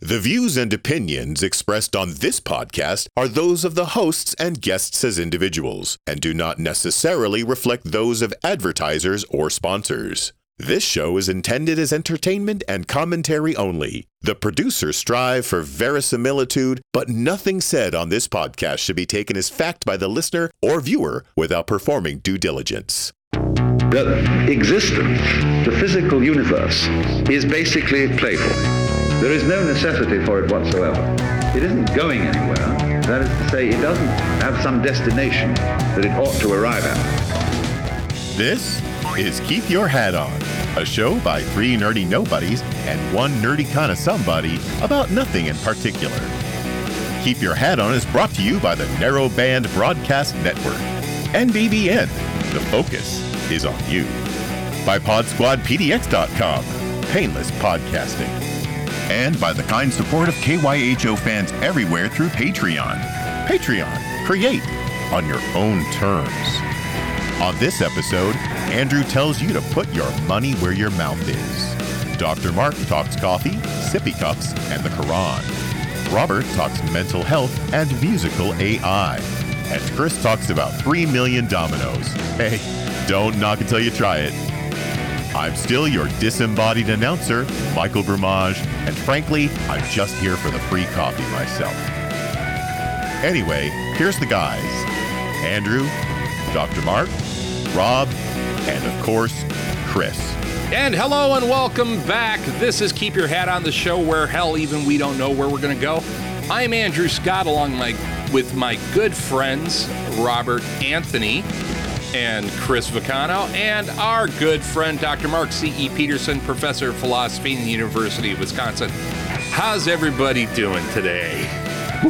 The views and opinions expressed on this podcast are those of the hosts and guests as individuals and do not necessarily reflect those of advertisers or sponsors. This show is intended as entertainment and commentary only. The producers strive for verisimilitude, but nothing said on this podcast should be taken as fact by the listener or viewer without performing due diligence. that existence, the physical universe, is basically playful. There is no necessity for it whatsoever. It isn't going anywhere. That is to say, it doesn't have some destination that it ought to arrive at. This is Keep Your Hat On, a show by three nerdy nobodies and one nerdy kind of somebody about nothing in particular. Keep Your Hat On is brought to you by the Narrowband Broadcast Network. NBBN, the focus is on you. By PodSquadPDX.com, painless podcasting. And by the kind support of KYHO fans everywhere through Patreon. Patreon, create on your own terms. On this episode, Andrew tells you to put your money where your mouth is. Dr. Mark talks coffee, sippy cups, and the Quran. Robert talks mental health and musical AI. And Chris talks about 3 million dominoes. Hey, don't knock until you try it. I'm still your disembodied announcer, Michael Brumage, and frankly, I'm just here for the free coffee myself. Anyway, here's the guys Andrew, Dr. Mark, Rob, and of course, Chris. And hello and welcome back. This is Keep Your Hat on the show where hell even we don't know where we're going to go. I'm Andrew Scott along my with my good friends Robert Anthony and Chris Vicano and our good friend Dr. Mark C.E. Peterson, professor of philosophy in the University of Wisconsin. How's everybody doing today?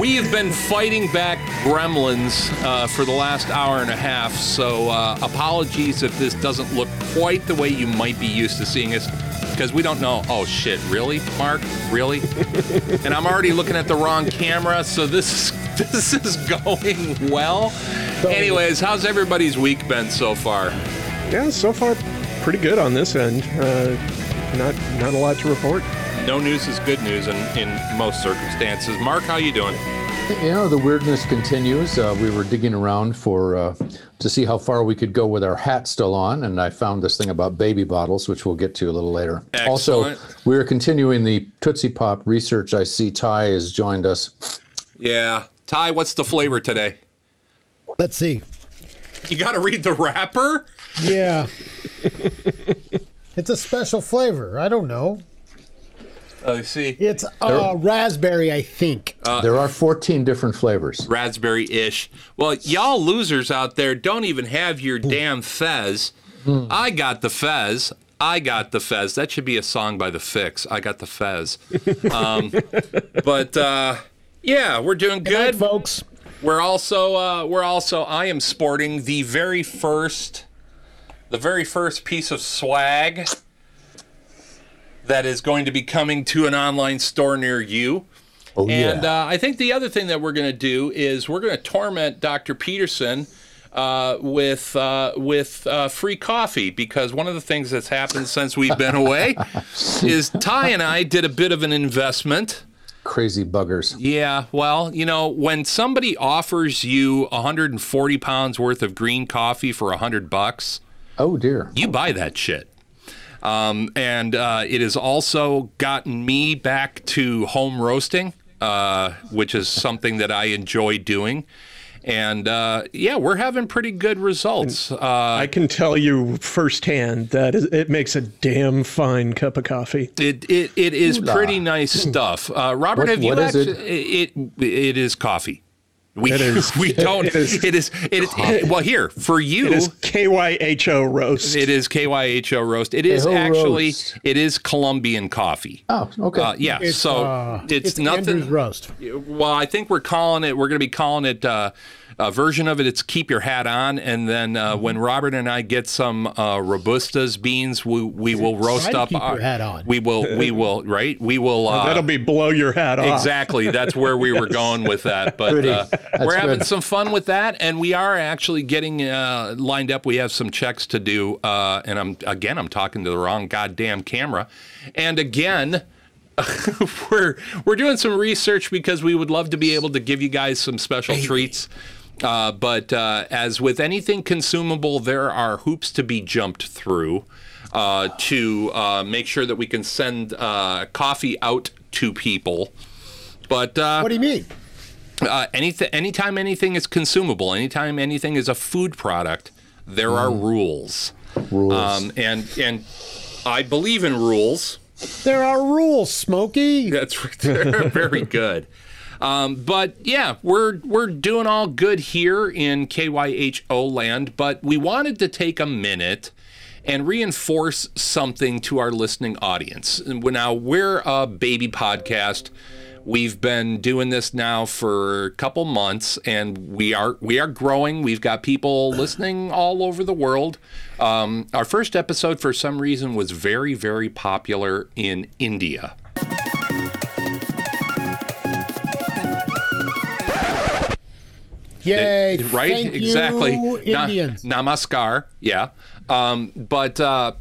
We've been fighting back gremlins uh, for the last hour and a half, so uh, apologies if this doesn't look quite the way you might be used to seeing us, because we don't know. Oh shit, really, Mark? Really? and I'm already looking at the wrong camera, so this is this is going well. Anyways, how's everybody's week been so far? Yeah, so far pretty good on this end. Uh, not not a lot to report. No news is good news in, in most circumstances. Mark, how you doing? You know, the weirdness continues. Uh, we were digging around for uh, to see how far we could go with our hat still on, and I found this thing about baby bottles, which we'll get to a little later. Excellent. Also, we are continuing the Tootsie Pop research. I see Ty has joined us. Yeah. Ty, what's the flavor today? Let's see. You got to read the wrapper? Yeah. it's a special flavor. I don't know. Oh, I see. It's uh, raspberry, I think. there are 14 different flavors. raspberry ish. Well, y'all losers out there don't even have your damn fez. I got the fez. I got the fez. That should be a song by the Fix. I got the fez. Um, but uh, yeah, we're doing Good night, folks. We're also uh, we're also I am sporting the very first the very first piece of swag that is going to be coming to an online store near you. Oh, And yeah. uh, I think the other thing that we're going to do is we're going to torment Dr. Peterson uh, with uh, with uh, free coffee because one of the things that's happened since we've been away is Ty and I did a bit of an investment. Crazy buggers. Yeah, well, you know, when somebody offers you 140 pounds worth of green coffee for 100 bucks, Oh, dear. you buy that shit. Um, and uh, it has also gotten me back to home roasting, uh, which is something that I enjoy doing. And uh, yeah, we're having pretty good results. Uh, I can tell you firsthand that it makes a damn fine cup of coffee. it, it, it is pretty nice stuff. Uh, Robert, What- have you what is it? It? it is coffee. We, It is- we don't. it is- it is. It is. it- well, here for you, It is KYHO roast. It is KYHO roast. It is Hey-ho actually roast. it is Colombian coffee. Oh, okay. Uh, yeah, It's, so uh, it's, it's nothing. Andrew's roast. Well, I think we're calling it. We're going to be calling it uh, a version of it. It's keep your hat on, and then uh, Mm-hmm. when Robert and I get some uh, robustas beans, we we will roast up. keep our- your hat on. We will. We will. Right. We will. Uh, That'll be blow your hat off. Exactly. That's where we were going with that. But uh, we're having good. some fun with that, and we are actually getting uh, lined up. We have some checks to do, uh, and I'm again, I'm talking to the wrong goddamn camera, and again. we're we're doing some research because we would love to be able to give you guys some special treats. Uh, but uh, as with anything consumable, there are hoops to be jumped through uh, to uh, make sure that we can send uh, coffee out to people. But uh, What do you mean? uh, anything, anytime anything is consumable, anytime anything is a food product, there are rules. Rules. Um, and and I believe in rules. There are rules, Smokey. That's very good. Um, but yeah, we're we're doing all good here in KYHO land, but we wanted to take a minute and reinforce something to our listening audience. Now we're a baby podcast. We've been doing this now for a couple months, and we are we are growing. We've got people listening all over the world. Um, our first episode, for some reason, was very very popular in India. Yay! It- right? Thank exactly. You, Na- Indians. namaskar. Yeah. Um, but uh,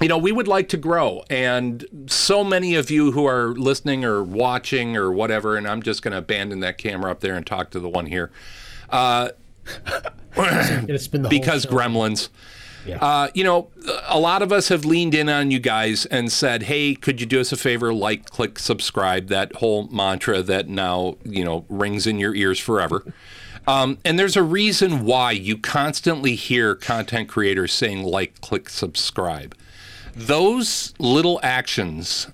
you know, we would like to grow, and so many of you who are listening or watching or whatever, and I'm just going to abandon that camera up there and talk to the one here. The because gremlins. Uh, you know, a lot of us have leaned in on you guys and said, "Hey, could you do us a favor? Like, click, subscribe." That whole mantra that now you know rings in your ears forever. Um, and there's a reason why you constantly hear content creators saying, "Like, click, subscribe." Those little actions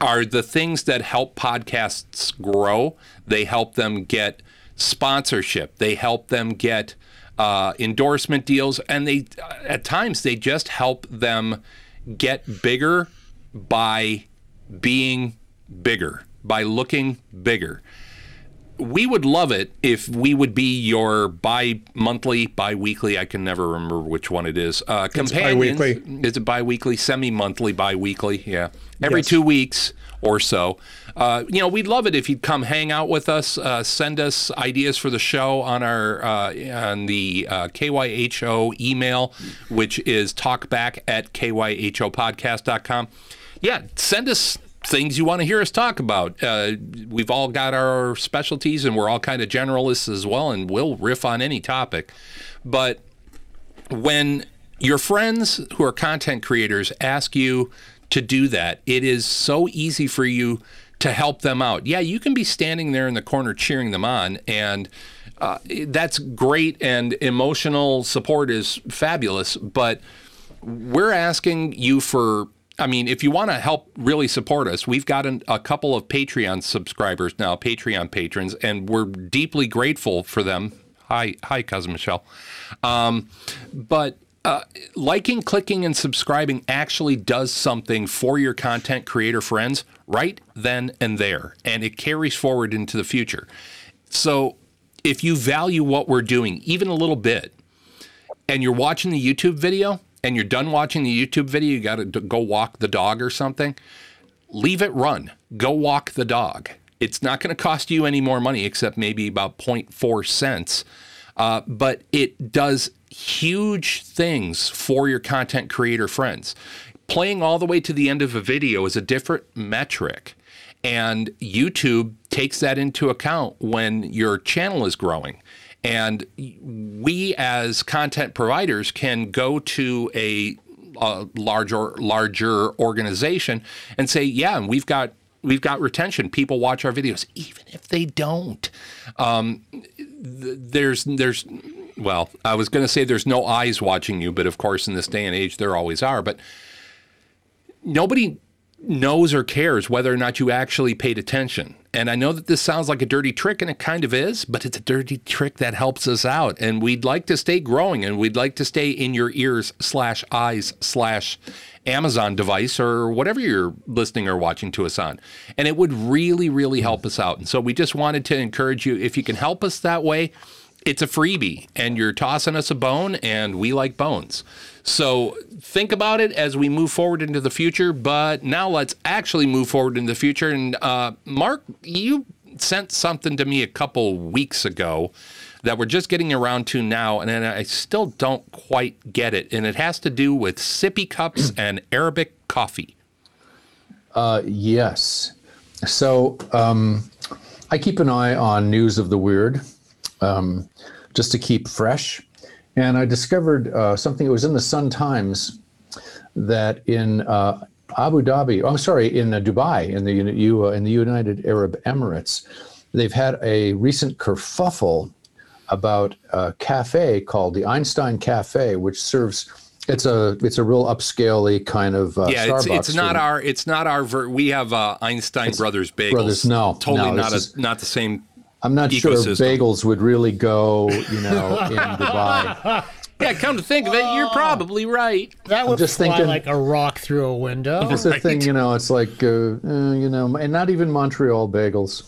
are the things that help podcasts grow. They help them get sponsorship. They help them get uh, endorsement deals, and they at times they just help them get bigger by being bigger, by looking bigger. We would love it if we would be your bi-monthly, bi-weekly. I can never remember which one it is. Uh, companions. bi-weekly. Is it bi-weekly, semi-monthly, bi-weekly? Yeah, every Yes. two weeks or so. Uh, you know, we'd love it if you'd come hang out with us. Uh, send us ideas for the show on our uh, on the uh, KYHO email, which is talkback at kyhopodcast.com. Yeah, send us things you want to hear us talk about. Uh, we've all got our specialties, and we're all kind of generalists as well, and we'll riff on any topic. But when your friends who are content creators ask you to do that, it is so easy for you to help them out. Yeah, you can be standing there in the corner cheering them on, and uh, that's great, and emotional support is fabulous. But we're asking you for I mean, if you want to help really support us, we've got an, a couple of Patreon subscribers now, Patreon patrons, and we're deeply grateful for them. Hi, hi, cousin Michelle. Um, but uh, liking, clicking, and subscribing actually does something for your content creator friends right then and there, and it carries forward into the future. So, if you value what we're doing even a little bit, and you're watching the YouTube video and you're done watching the YouTube video, you got to go walk the dog or something, leave it run. Go walk the dog. It's not going to cost you any more money except maybe about 0.4 cents. Uh, but it does huge things for your content creator friends. Playing all the way to the end of a video is a different metric. And YouTube takes that into account when your channel is growing. And we, as content providers, can go to a, a larger larger organization and say, "Yeah, we've got we've got retention. People watch our videos, even if they don't." Um, th- there's there's well, I was going to say there's no eyes watching you, but of course, in this day and age, there always are. But nobody knows or cares whether or not you actually paid attention. And I know that this sounds like a dirty trick, and it kind of is, but it's a dirty trick that helps us out. And we'd like to stay growing, and we'd like to stay in your ears slash eyes slash Amazon device or whatever you're listening or watching to us on. And it would really, really help us out. And so we just wanted to encourage you if you can help us that way, it's a freebie, and you're tossing us a bone, and we like bones. So think about it as we move forward into the future. But now let's actually move forward into the future. And uh, Mark, you sent something to me a couple weeks ago that we're just getting around to now, and I still don't quite get it. And it has to do with sippy cups and Arabic coffee. Uh, yes. so um, I keep an eye on news of the weird, um, just to keep fresh. And I discovered uh, something. It was in the Sun Times that in uh, Abu Dhabi, oh sorry, in uh, Dubai, in the uh, in the United Arab Emirates, they've had a recent kerfuffle about a cafe called the Einstein Cafe, which serves. It's a it's a real upscaley kind of uh, yeah, it's, Starbucks. it's not our it's not our ver- we have uh, Einstein Brothers bagels. Brothers, no, totally no, not a, not the same. I'm not sure ecosystem. bagels would really go, you know, in Dubai. Yeah, come to think of it, you're probably right. That would just fly thinking- like a rock through a window. It's the thing, you know. It's like, uh, uh, you know, and not even Montreal bagels,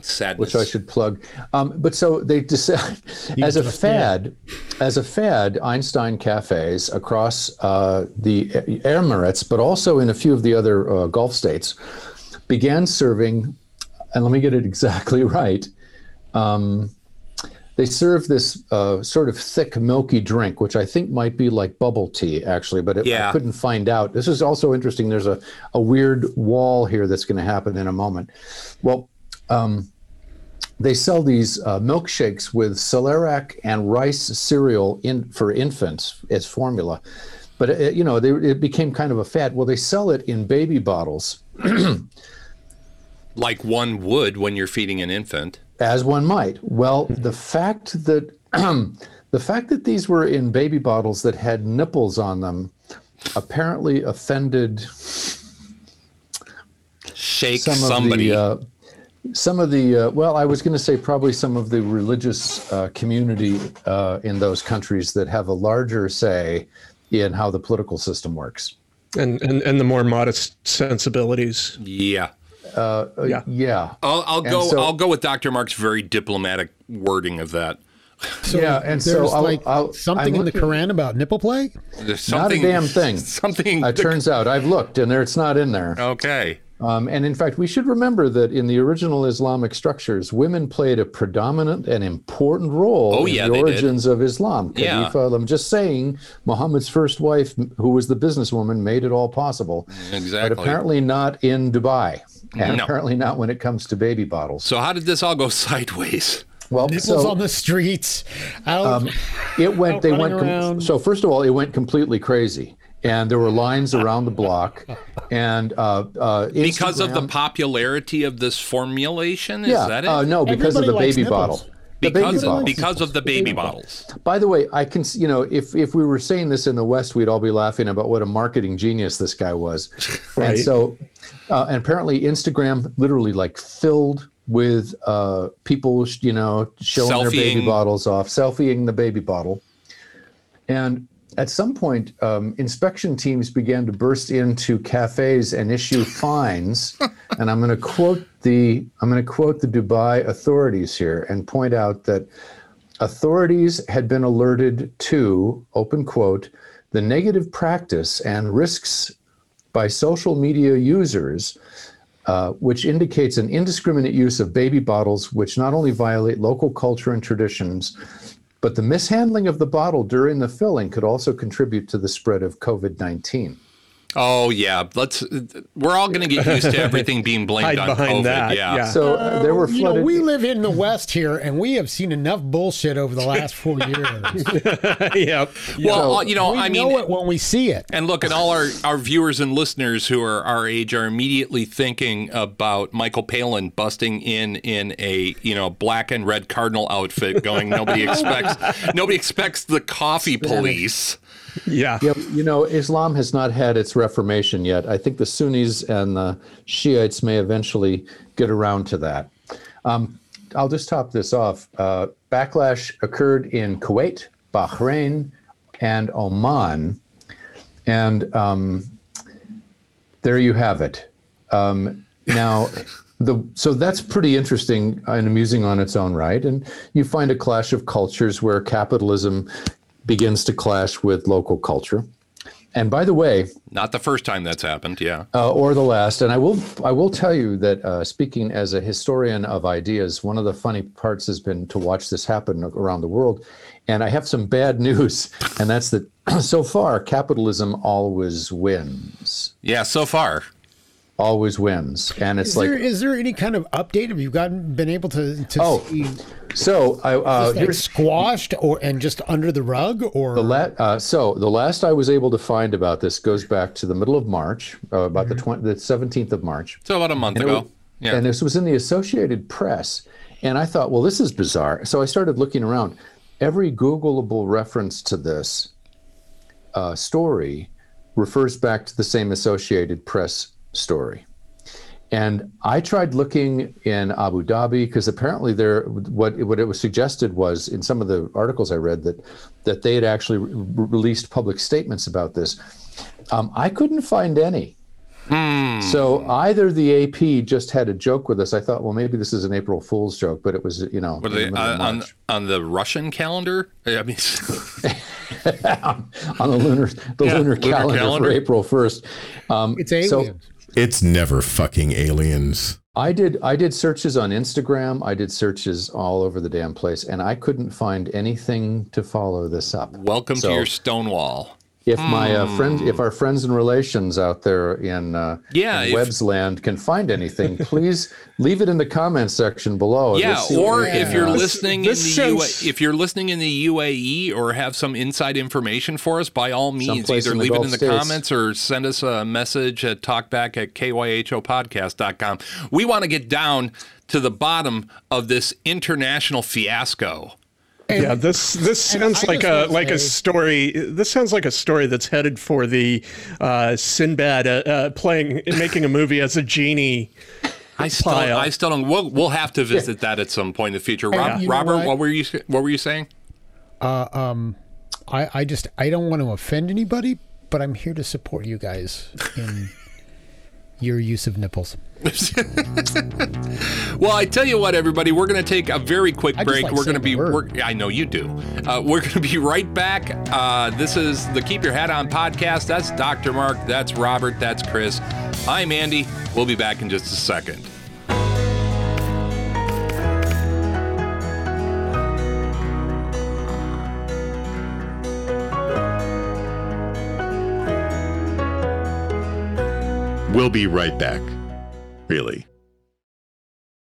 Sadness. which I should plug. Um, but so they decide, as a just fad, as a fad, Einstein cafes across uh, the Emirates, but also in a few of the other uh, Gulf states, began serving. And let me get it exactly right. Um, they serve this uh, sort of thick, milky drink, which I think might be like bubble tea, actually, but it, Yeah. I couldn't find out. This is also interesting. There's a, a weird wall here that's going to happen in a moment. Well, um, they sell these uh, milkshakes with Cerelac and rice cereal in for infants as formula. But it, you know, they, it became kind of a fad. Well, they sell it in baby bottles, like one would when you're feeding an infant. As one might. Well, the fact that the fact that these were in baby bottles that had nipples on them apparently offended Shake some somebody. of the uh, some of the uh, well, I was going to say probably some of the religious uh, community uh, in those countries that have a larger say in how the political system works. and, and and the more modest sensibilities. yeah. Uh, Yeah. yeah, I'll, I'll go. so- I'll go with Dr. Mark's very diplomatic wording of that. So Yeah, and so there's I'll- like I'll- something I'm in the Quran about nipple play. There's not a damn thing. Something. It turns out I've looked, and there it's not in there. okay. Um, and in fact, we should remember that in the original Islamic structures, women played a predominant and important role Oh, in yeah, the they did. origins of Islam. Yeah. Khalifa, I'm just saying, Muhammad's first wife, who was the businesswoman, made it all possible. Exactly. But apparently not in Dubai, and No. apparently not when it comes to baby bottles. So how did this all go sideways? Well, Nipples so on the streets. Out. Um, it went. They went. Com- around. so first of all, it went completely crazy, and there were lines around the block, and uh, uh, Because of the popularity of this formulation? Is yeah, that it? uh, no, because of Everybody the baby nipples. bottle. The baby because of, because of the baby bottles. By the way, I can, you know, if if we were saying this in the West, we'd all be laughing about what a marketing genius this guy was. right. And so, uh, and apparently Instagram literally like filled with uh, people, you know, showing their baby bottles off, selfieing the baby bottle. And at some point, um, inspection teams began to burst into cafes and issue fines. and I'm going to quote the I'm going to quote the Dubai authorities here and point out that authorities had been alerted to open quote the negative practice and risks by social media users uh, which indicates an indiscriminate use of baby bottles, which not only violate local culture and traditions, but the mishandling of the bottle during the filling could also contribute to the spread of COVID 19. Oh yeah, let's. We're all going to get used to everything being blamed on behind COVID. that, Yeah. yeah. So uh, there were you know, we live in the West here, and we have seen enough bullshit over the last four years. yep. Well, uh, you know, we I mean, know it when we see it. And look, at all our, our viewers and listeners who are our age are immediately thinking about Michael Palin busting in in a you know black and red cardinal outfit, going nobody expects nobody expects the coffee police. Yeah. You know, Islam has not had its reformation yet. I think the Sunnis and the Shiites may eventually get around to that. Um, I'll just top this off. Uh, backlash occurred in Kuwait, Bahrain, and Oman. And um, there you have it. Um, now, the so that's pretty interesting and amusing on its own right. And you find a clash of cultures where capitalism begins to clash with local culture. And by the way, Not the first time that's happened. Yeah. uh, or the last. And I will I will tell you that uh, speaking as a historian of ideas, one of the funny parts has been to watch this happen around the world. And I have some bad news, and that's that so far capitalism always wins. Yeah. So far. Always wins, and it's Is like there is there any kind of update? Have you gotten been able to to Oh, see so. I uh, this, like, here's squashed or and just under the rug or The la- uh, so the last I was able to find about this goes back to the middle of March, uh, about the twen- the seventeenth of March, So about a month And ago. was- yeah. and this was in the Associated Press. And I thought, well, this is bizarre. So I started looking around. Every Googleable reference to this uh, story refers back to the same Associated Press story. And I tried looking in Abu Dhabi because apparently there, what what it was suggested was in some of the articles I read that that they had actually re- released public statements about this. Um, I couldn't find any. So either the AP just had a joke with us. I thought, well, maybe this is an April Fool's joke, but it was, you know, Were in they the uh, on on the Russian calendar? I mean, on the lunar the Yeah, lunar, lunar calendar, calendar. for April first. Um, it's so- aliens? It's never fucking aliens. I did I did searches on Instagram. I did searches all over the damn place, and I couldn't find anything to follow this up. welcome So- to your Stonewall. If my uh, friends, if our friends and relations out there in, uh, Yeah, in if- Webb's land can find anything, please leave it in the comments section below. Yeah, we'll or if you're listening this in the sounds- UA, if you're listening in the UAE or have some inside information for us, by all means, Someplace either in the leave it in the States. comments or send us a message at talkback at kyhopodcast.com. We want to get down to the bottom of this international fiasco. Yeah, this this sounds like a wanna like a story. This sounds like a story that's headed for the uh, Sinbad uh, uh, playing making a movie as a genie. I still, Pile. I still don't. We'll, we'll have to visit that at some point in the future. Rob, you Robert, what? what? were you what were you saying? I, I just I don't want to offend anybody, but I'm here to support you guys in your use of nipples. Well, I tell you what, everybody, we're going to take a very quick break. like we're going to be, we're, I know you do. Uh, we're going to be right back. Uh, this is the Keep Your Hat On podcast. That's Dr. Mark. That's Robert. That's Chris. I'm Andy. We'll be back in just a second. We'll be right back. Really.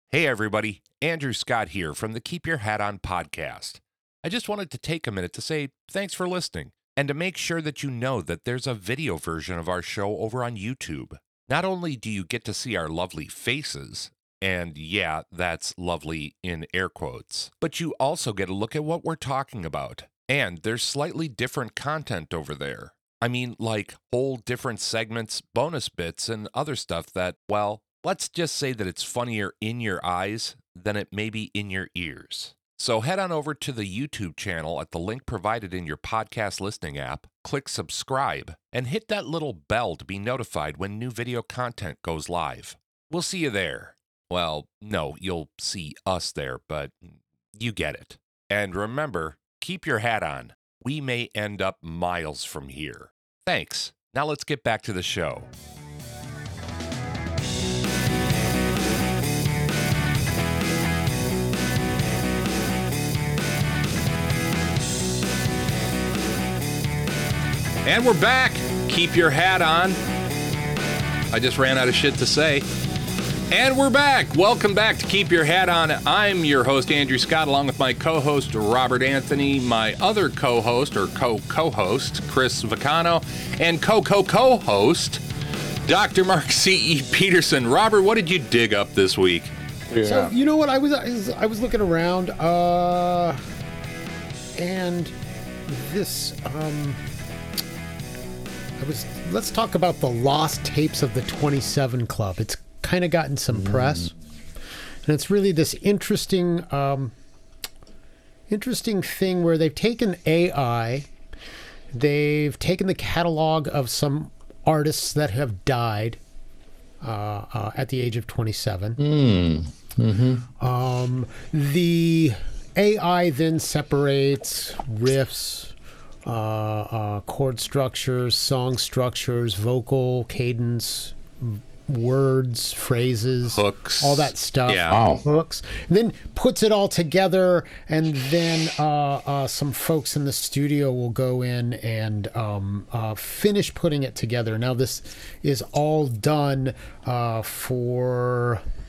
Hey, everybody. Andrew Scott here from the Keep Your Hat On podcast. I just wanted to take a minute to say thanks for listening and to make sure that you know that there's a video version of our show over on YouTube. Not only do you get to see our lovely faces, and yeah, that's lovely in air quotes, but you also get a look at what we're talking about. And there's slightly different content over there. I mean, like whole different segments, bonus bits, and other stuff that, well, let's just say that it's funnier in your eyes than it may be in your ears. So head on over to the YouTube channel at the link provided in your podcast listening app, click subscribe, and hit that little bell to be notified when new video content goes live. We'll see you there. Well, no, you'll see us there, but you get it. And remember, keep your hat on. We may end up miles from here. Thanks. Now let's get back to the show. And we're back. Keep your hat on. I just ran out of shit to say. And we're back. Welcome back to Keep Your Hat On. I'm your host, Andrew Scott, along with my co host, Robert Anthony, my other co host, or co co host, Chris Vacano, and co co co host, Dr. Mark C.E. Peterson. Robert, what did you dig up this week? So you know what? I was I was, I was looking around, uh, and this um, I was. Let's talk about the lost tapes of the Twenty Seven Club. It's kind of gotten some press, and it's really this interesting, um, interesting thing where they've taken AI, they've taken the catalog of some artists that have died uh, uh, at the age of 27. mm-hmm. Um, the AI then separates riffs, uh, uh, chord structures, song structures, vocal cadence, words, phrases, Hooks. all that stuff. Yeah. Wow. Hooks. And then puts it all together, and then uh, uh, some folks in the studio will go in and um, uh, finish putting it together. Now, this is all done uh,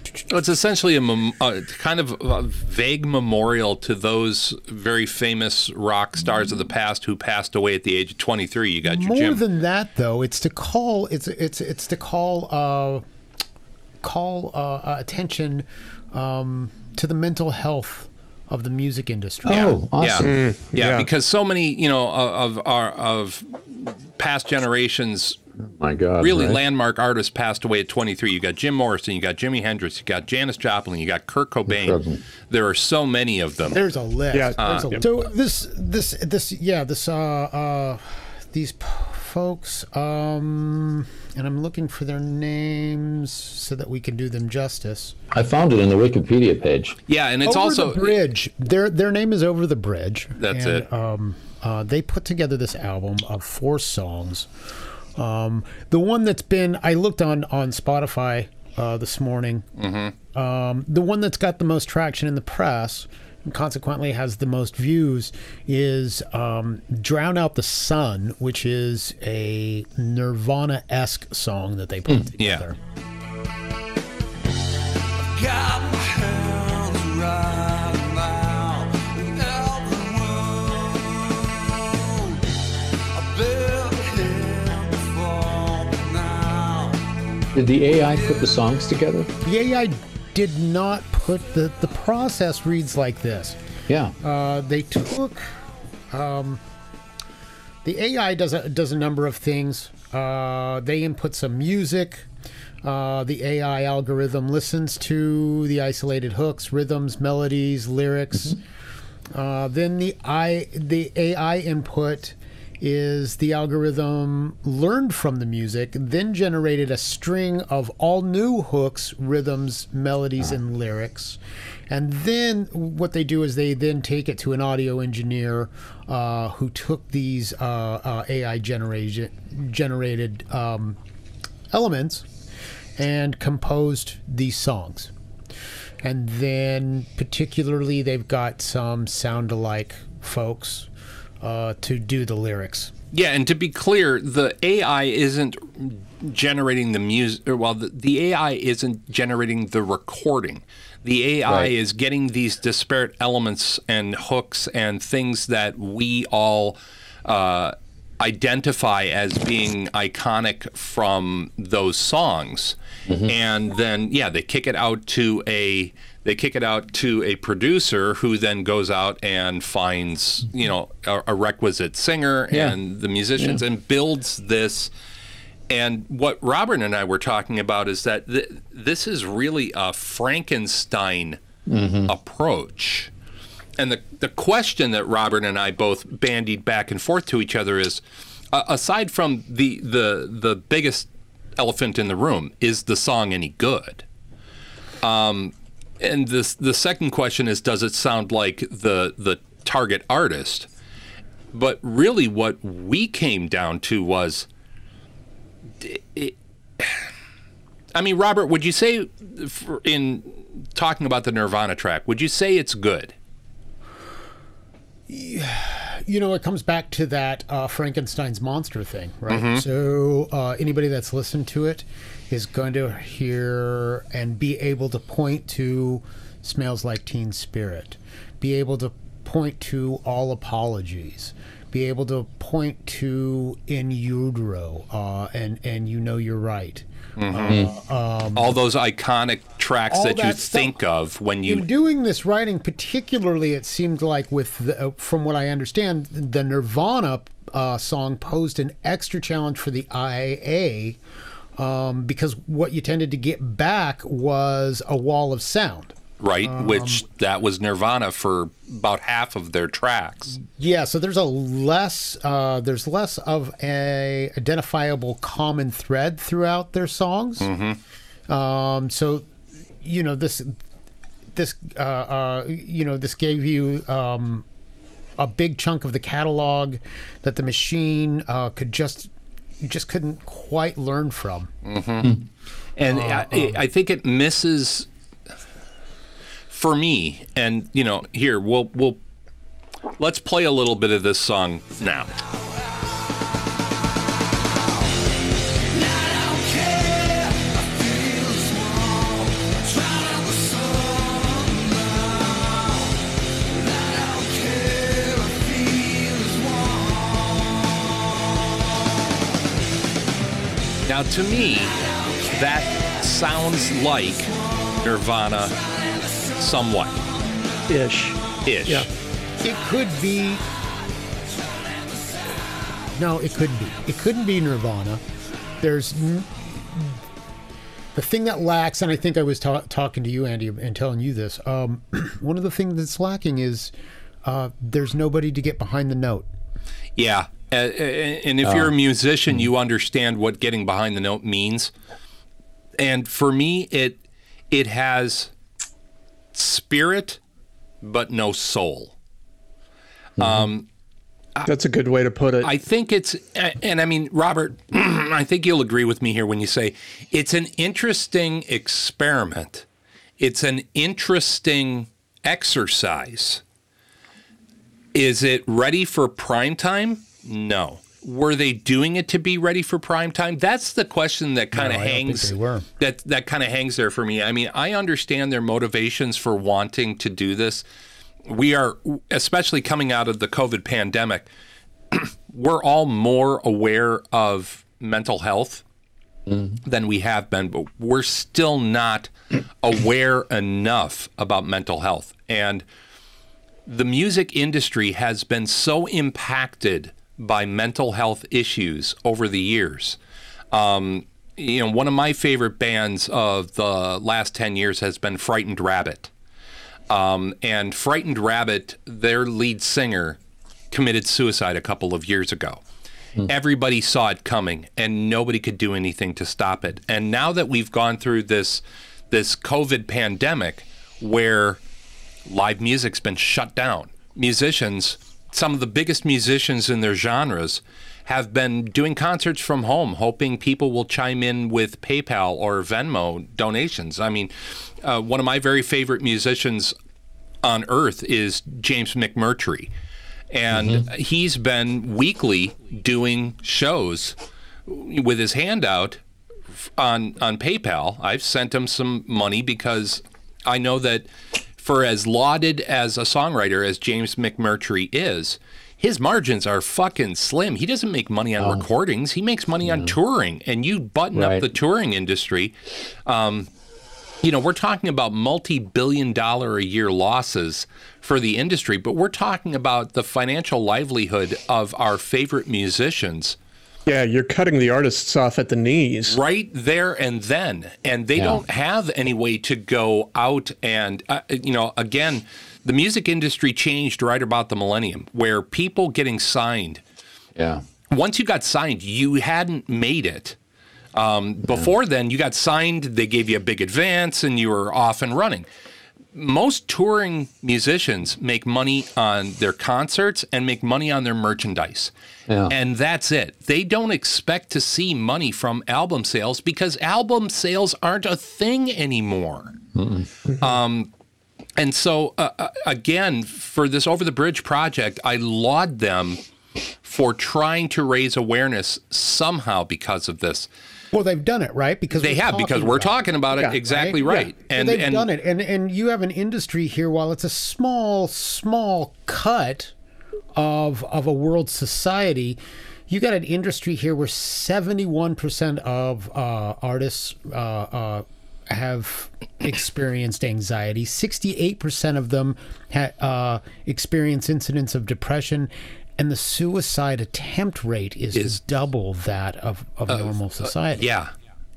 for. It's essentially a mem- uh, kind of a vague memorial to those very famous rock stars of the past who passed away at the age of 23. You got your More Jim. than that, though, it's to call it's it's it's to call uh, call uh, attention um, to the mental health of the music industry. Oh, awesome. Yeah. yeah, yeah. because so many, you know, of of our of past generations My God. really right? landmark artists passed away at 23. You got Jim Morrison, you got Jimi Hendrix, you got Janis Joplin, you got Kurt Cobain. There are so many of them. There's a list. Yeah. There's a Uh, So this this this yeah this uh uh these p- folks um and I'm looking for their names so that we can do them justice. I found it in the Wikipedia page. Yeah, and it's over also the bridge. Their their name is over the bridge. That's and, it. Um, uh, they put together this album of four songs. Um, the one that's been I looked on on Spotify uh, this morning. Mm-hmm. Um, the one that's got the most traction in the press. And consequently, has the most views is um, "Drown Out the Sun," which is a Nirvana-esque song that they put yeah. together. Got my Did the AI put the songs together? The AI did not put the the process reads like this. Yeah. Uh, they took um, the AI does a does a number of things. Uh, they input some music. Uh, the AI algorithm listens to the isolated hooks, rhythms, melodies, lyrics. Uh, then the I the AI input is the algorithm learned from the music, then generated a string of all new hooks, rhythms, melodies, and lyrics. And then what they do is they then take it to an audio engineer uh, who took these uh, uh, AI generated generated um, elements and composed these songs. And then, particularly, they've got some sound alike folks uh, to do the lyrics. Yeah, and to be clear, the AI isn't generating the music. Well, the, the AI isn't generating the recording. The AI Right. is getting these disparate elements and hooks and things that we all uh, identify as being iconic from those songs, and then yeah, they kick it out to a they kick it out to a producer who then goes out and finds you know a, a requisite singer Yeah. and the musicians and builds this and what Robert and I were talking about is that th- this is really a Frankenstein approach. And the, the question that Robert and I both bandied back and forth to each other is uh, aside from the, the, the biggest elephant in the room, is the song any good? Um, and this, the second question is does it sound like the, the target artist? But really, what we came down to was it, I mean, Robert, would you say, in talking about the Nirvana track, would you say it's good? You know, it comes back to that uh, Frankenstein's monster thing, right? So uh, anybody that's listened to it is going to hear and be able to point to "Smells Like Teen Spirit," be able to point to "All Apologies," be able to point to "In Utero," uh, and and you know you're right. All those iconic tracks All that, you stuff. think of when you in doing this writing, particularly, it seemed like with the, uh, from what I understand, the Nirvana uh, song posed an extra challenge for the IA um, because what you tended to get back was a wall of sound. right, which that was Nirvana for about half of their tracks. Yeah, so there's a less uh, there's less of a identifiable common thread throughout their songs. Um, so you know this this uh, uh, you know this gave you um, a big chunk of the catalog that the machine uh, could just you just couldn't quite learn from. Mm-hmm. and uh, I, um, I think it misses for me. And you know, here we'll we'll let's play a little bit of this song now. Now, to me, that sounds like Nirvana somewhat Ish. ish. Yeah. It could be. No, it couldn't be. It couldn't be Nirvana. There's the thing that lacks, and I think I was ta- talking to you, Andy, and telling you this. Um, one of the things that's lacking is uh, there's nobody to get behind the note. Yeah. Uh, and if you're a oh. musician, hmm. you understand what getting behind the note means. And for me, it it has spirit, but no soul. Mm-hmm. Um, That's a good way to put it. I think it's, and I mean, Robert, I think you'll agree with me here when you say it's an interesting experiment. It's an interesting exercise. Is it ready for prime time? No. Were they doing it to be ready for prime time? That's the question that kind of think hangs they were. that that kind of hangs there for me. I mean, I understand their motivations for wanting to do this. We are especially coming out of the COVID pandemic, we're all more aware of mental health mm-hmm. than we have been, but we're still not aware enough about mental health. And the music industry has been so impacted by mental health issues over the years. Um, you know, one of my favorite bands of the last 10 years has been Frightened Rabbit. Um, and Frightened Rabbit, their lead singer, committed suicide a couple of years ago. Everybody saw it coming, and nobody could do anything to stop it. And now that we've gone through this this COVID pandemic, where live music's been shut down, musicians, some of the biggest musicians in their genres, have been doing concerts from home, hoping people will chime in with PayPal or Venmo donations. I mean, uh, one of my very favorite musicians on earth is James McMurtry. And he's been weekly doing shows with his hand out on on PayPal. I've sent him some money because I know that for as lauded as a songwriter as James McMurtry is, his margins are fucking slim. He doesn't make money on recordings. He makes money on touring. And you button up the touring industry. Um, you know, we're talking about multi billion dollar a year losses for the industry, but we're talking about the financial livelihood of our favorite musicians yeah, you're cutting the artists off at the knees. right there and then. And they Yeah. don't have any way to go out and, uh, you know, again, the music industry changed right about the millennium where people getting signed Yeah. once you got signed, you hadn't made it. Um, before then, you got signed, they gave you a big advance, and you were off and running. Most touring musicians make money on their concerts and make money on their merchandise. Yeah. And that's it. They don't expect to see money from album sales because album sales aren't a thing anymore. Um, and so, uh, uh, again, for this Over the Bridge project, I laud them for trying to raise awareness somehow because of this. Well, they've done it right because They have because we're about talking about it Yeah, exactly right. Yeah. And so they've and done it, and and you have an industry here. While it's a small, small cut of of a world society, you got an industry here where seventy one percent of uh, artists uh, uh, have experienced anxiety. Sixty eight percent of them ha- uh, experience incidents of depression. And the suicide attempt rate is, Is- double that of, of normal society. yeah.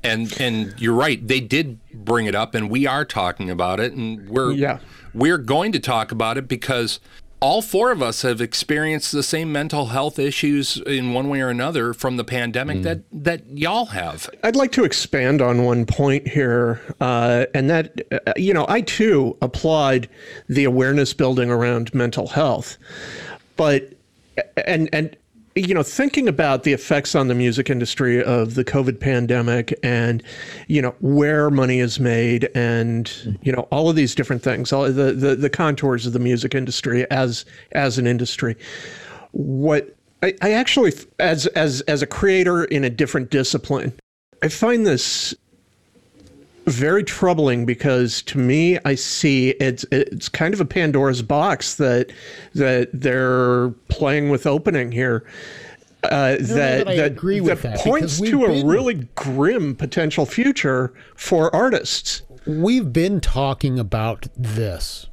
And and you're right. They did bring it up, and we are talking about it, and we're Yeah. we're going to talk about it because all four of us have experienced the same mental health issues in one way or another from the pandemic Mm. that that y'all have. I'd like to expand on one point here, uh, and that, uh, you know, I too applaud the awareness building around mental health, but and and you know, thinking about the effects on the music industry of the COVID pandemic and, you know, where money is made and, you know, all of these different things, all the, the, the contours of the music industry as, as an industry. What I, I actually, as, as, as a creator in a different discipline, I find this very troubling because to me I see it's it's kind of a Pandora's box that that they're playing with opening here. Uh, that that I agree with that, points to we've a really grim potential future for artists. We've been talking about this,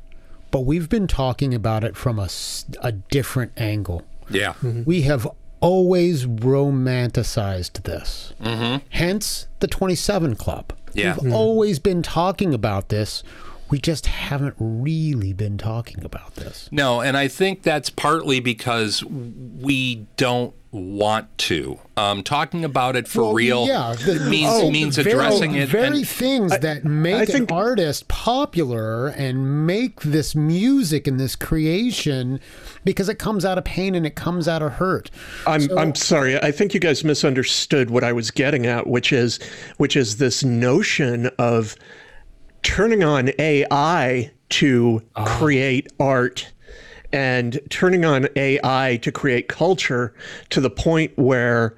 but we've been talking about it from a, a different angle. Yeah. We have always romanticized this. Hence the 27 Club. Yeah. We've always been talking about this. We just haven't really been talking about this. No, and I think that's partly because we don't want to. Um, talking about it for Well, real yeah, the- means oh, means the very- addressing it. Very and- things that make think- an artist popular and make this music and this creation because it comes out of pain and it comes out of hurt. I'm I'm sorry. I think you guys misunderstood what I was getting at, which is which is this notion of turning on AI to create art and turning on AI to create culture to the point where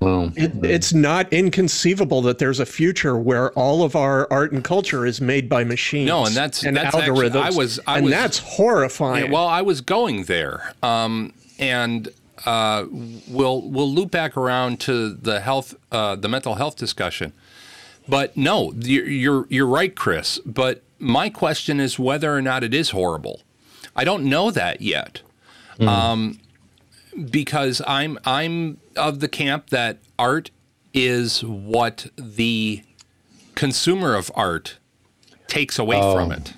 Well, it, it's not inconceivable that there's a future where all of our art and culture is made by machines. No, and that's- and that's actually- algorithms. I was- I and was- that's horrifying. Yeah, well, I was going there, um, and uh, we'll we'll loop back around to the health, uh, the mental health discussion. But no, you're, you're you're right, Chris. But my question is whether or not it is horrible. I don't know that yet, um, because I'm I'm of the camp that art is what the consumer of art takes away from it.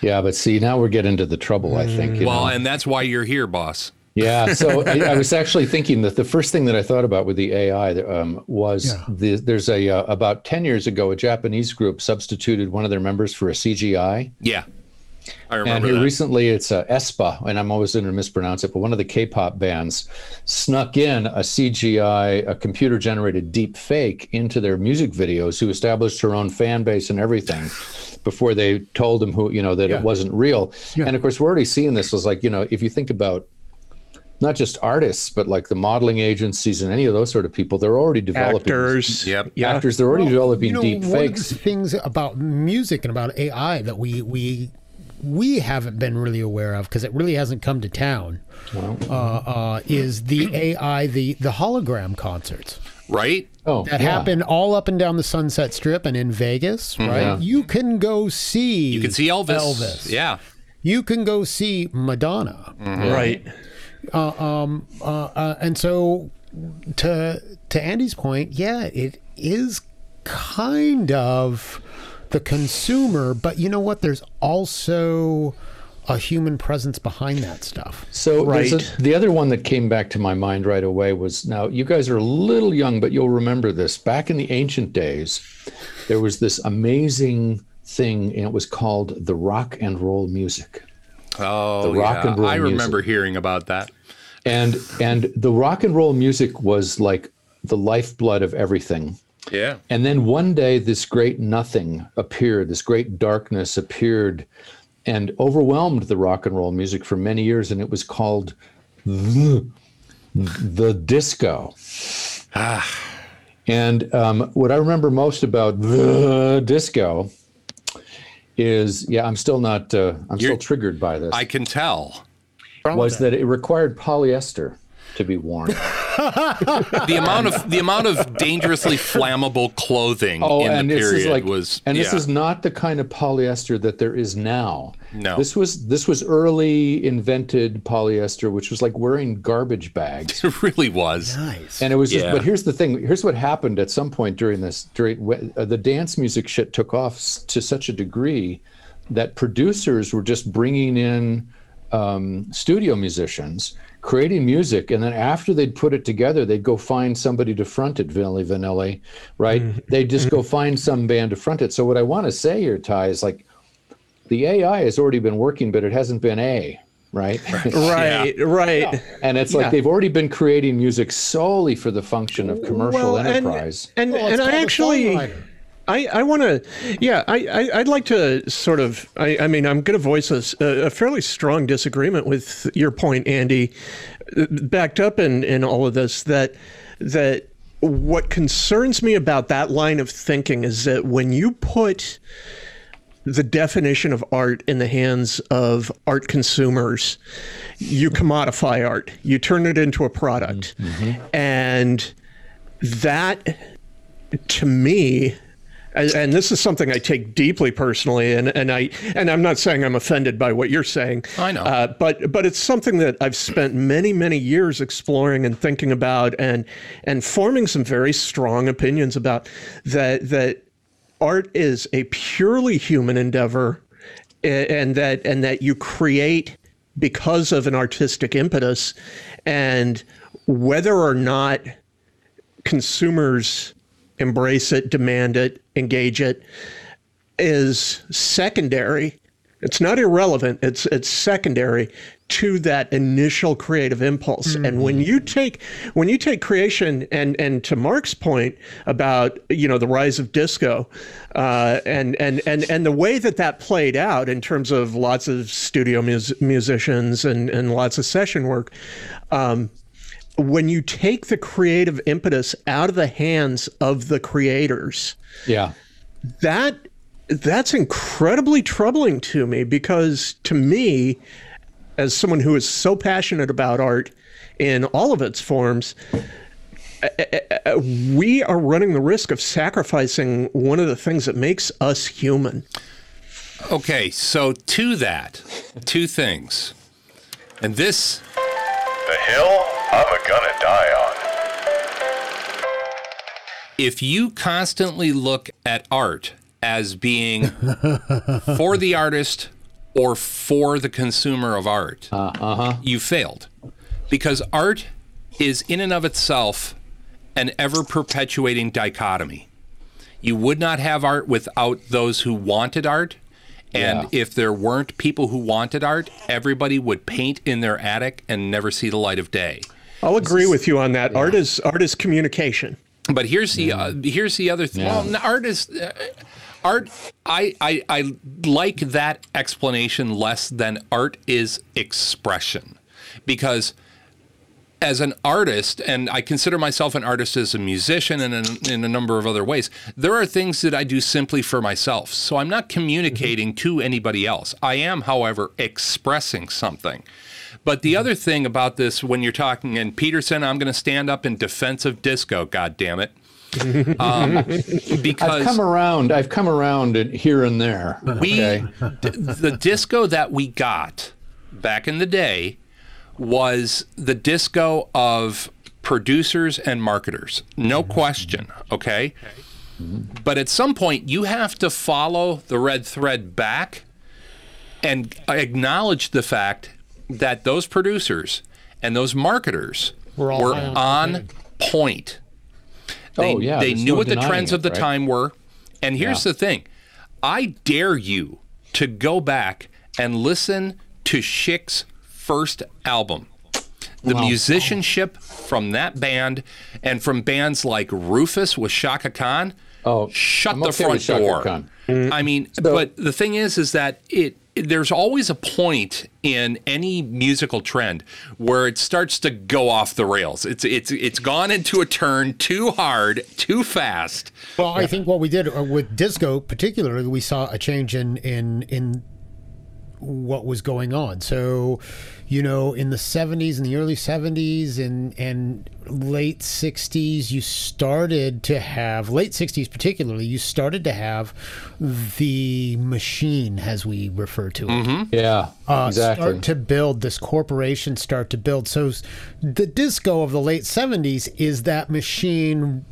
yeah, but see, now we're getting into the trouble. I think. You Well, know? and that's why you're here, boss. Yeah, so I, I was actually thinking that the first thing that I thought about with the AI um, was the, there's a uh, about ten years ago a Japanese group substituted one of their members for a CGI, Yeah, I and remember here that. recently it's uh, aespa, and I'm always going to mispronounce it, but one of the K-pop bands snuck in a CGI, a computer-generated deep fake into their music videos, who established her own fan base and everything. Before they told them who, you know, that it wasn't real. And of course, we're already seeing this as like, you know, if you think about not just artists, but like the modeling agencies and any of those sort of people, they're already developing Actors. Yep. Yeah. actors. They're already developing you know, deep one fakes. of the things about music and about AI that we we we haven't been really aware of because it really hasn't come to town uh, uh, is the AI the the hologram concerts right? Oh, that yeah. happen all up and down the Sunset Strip and in Vegas, right? Yeah. You can go see You can see Elvis. Elvis. Yeah. You can go see Madonna. right. Uh, uh, and so to to Andy's point, yeah, it is kind of the consumer, but you know what? There's also a human presence behind that stuff. So Right. a, the other one that came back to my mind right away was now you guys are a little young, but you'll remember this. Back in the ancient days, there was this amazing thing, and it was called the rock and roll music. Oh, The rock yeah. and roll I remember music. hearing about that. And and the rock and roll music was like the lifeblood of everything. Yeah. And then one day, this great nothing appeared, this great darkness appeared and overwhelmed the rock and roll music for many years. And it was called the, the disco. Ah. And um, what I remember most about the disco is, yeah, I'm still not, uh, I'm still You're- triggered by this, I can tell. was that. it required polyester to be worn. The amount of the amount of dangerously flammable clothing Oh, in and the this period is like, was and this is not the kind of polyester that there is now. No. this was this was early invented polyester, which was like wearing garbage bags. it really was. Nice. And it was just, Yeah. but here's the thing. Here's what happened at some point during this. During uh, the dance music shit took off to such a degree that producers were just bringing in um, studio musicians, creating music, and then after they'd put it together, they'd go find somebody to front it, Vanilli Vanilli, right? They'd just go find some band to front it. So what I want to say here, Ty, is like the AI has already been working, but it hasn't been A, right? Right, right. and it's like Yeah. they've already been creating music solely for the function of commercial Well, enterprise. And Well, and, called I a actually, songwriter. I I want to, yeah, I, I I'd like to sort of, I I mean, I'm going to voice a fairly strong disagreement with your point, Andy, backed up in in all of this that that what concerns me about that line of thinking is that when you put the definition of art in the hands of art consumers, you commodify art. You turn it into a product. Mm-hmm. And that, to me, and, and this is something I take deeply personally, and, and I and I'm not saying I'm offended by what you're saying. I know. uh, but but it's something that I've spent many many years exploring and thinking about, and and forming some very strong opinions about that that art is a purely human endeavor and that and that you create because of an artistic impetus and whether or not consumers embrace it demand it engage it is secondary. It's not irrelevant. It's it's secondary to that initial creative impulse. And when you take when you take creation and and to mark's point about you know the rise of disco uh, and and and and the way that that played out in terms of lots of studio mus- musicians and and lots of session work um, when you take the creative impetus out of the hands of the creators Yeah. that that's incredibly troubling to me because to me as someone who is so passionate about art in all of its forms uh, uh, uh, we are running the risk of sacrificing one of the things that makes us human Okay, so to that, two things. And this The hill I'm a gonna die on. if you constantly look at art as being for the artist or for the consumer of art, uh-huh. you failed. Because art is in and of itself an ever perpetuating dichotomy. You would not have art without those who wanted art. And Yeah. if there weren't people who wanted art, everybody would paint in their attic and never see the light of day. I'll agree with you on that art is art is communication But here's the uh, here's the other thing. Well, n- art is uh, art. I, I I like that explanation less than art is expression, because as an artist, and I consider myself an artist as a musician and in, in a number of other ways, there are things that I do simply for myself. So I'm not communicating to anybody else. I am, however, expressing something. But the other thing about this, when you're talking, and Peterson, I'm going to stand up in defense of disco, God damn it. Um, I've come around. I've come around here and there. we okay? d- the disco that we got back in the day was the disco of producers and marketers no question okay but at some point you have to follow the red thread back and acknowledge the fact that those producers and those marketers Were all were on on point oh, they, Oh, yeah, they there's knew no what the trends it, of the right? time were. And here's Yeah. the thing I dare you to go back and listen to Chic's first album. The musicianship from that band and from bands like Rufus with Chaka Khan. Oh, shut I'm the okay front with Shaka door. I mean, but the thing is, is that it there's always a point in any musical trend where it starts to go off the rails. It's it's it's gone into a turn too hard, too fast. Well, I think what we did uh, with disco, particularly, we saw a change in in in what was going on. So, you know, in the 70s, in the early 70s and and late 60s, you started to have late 60s particularly, you started to have the machine as we refer to it Yeah. uh, exactly. start to build this corporation start to build so the disco of the late 70s is that machine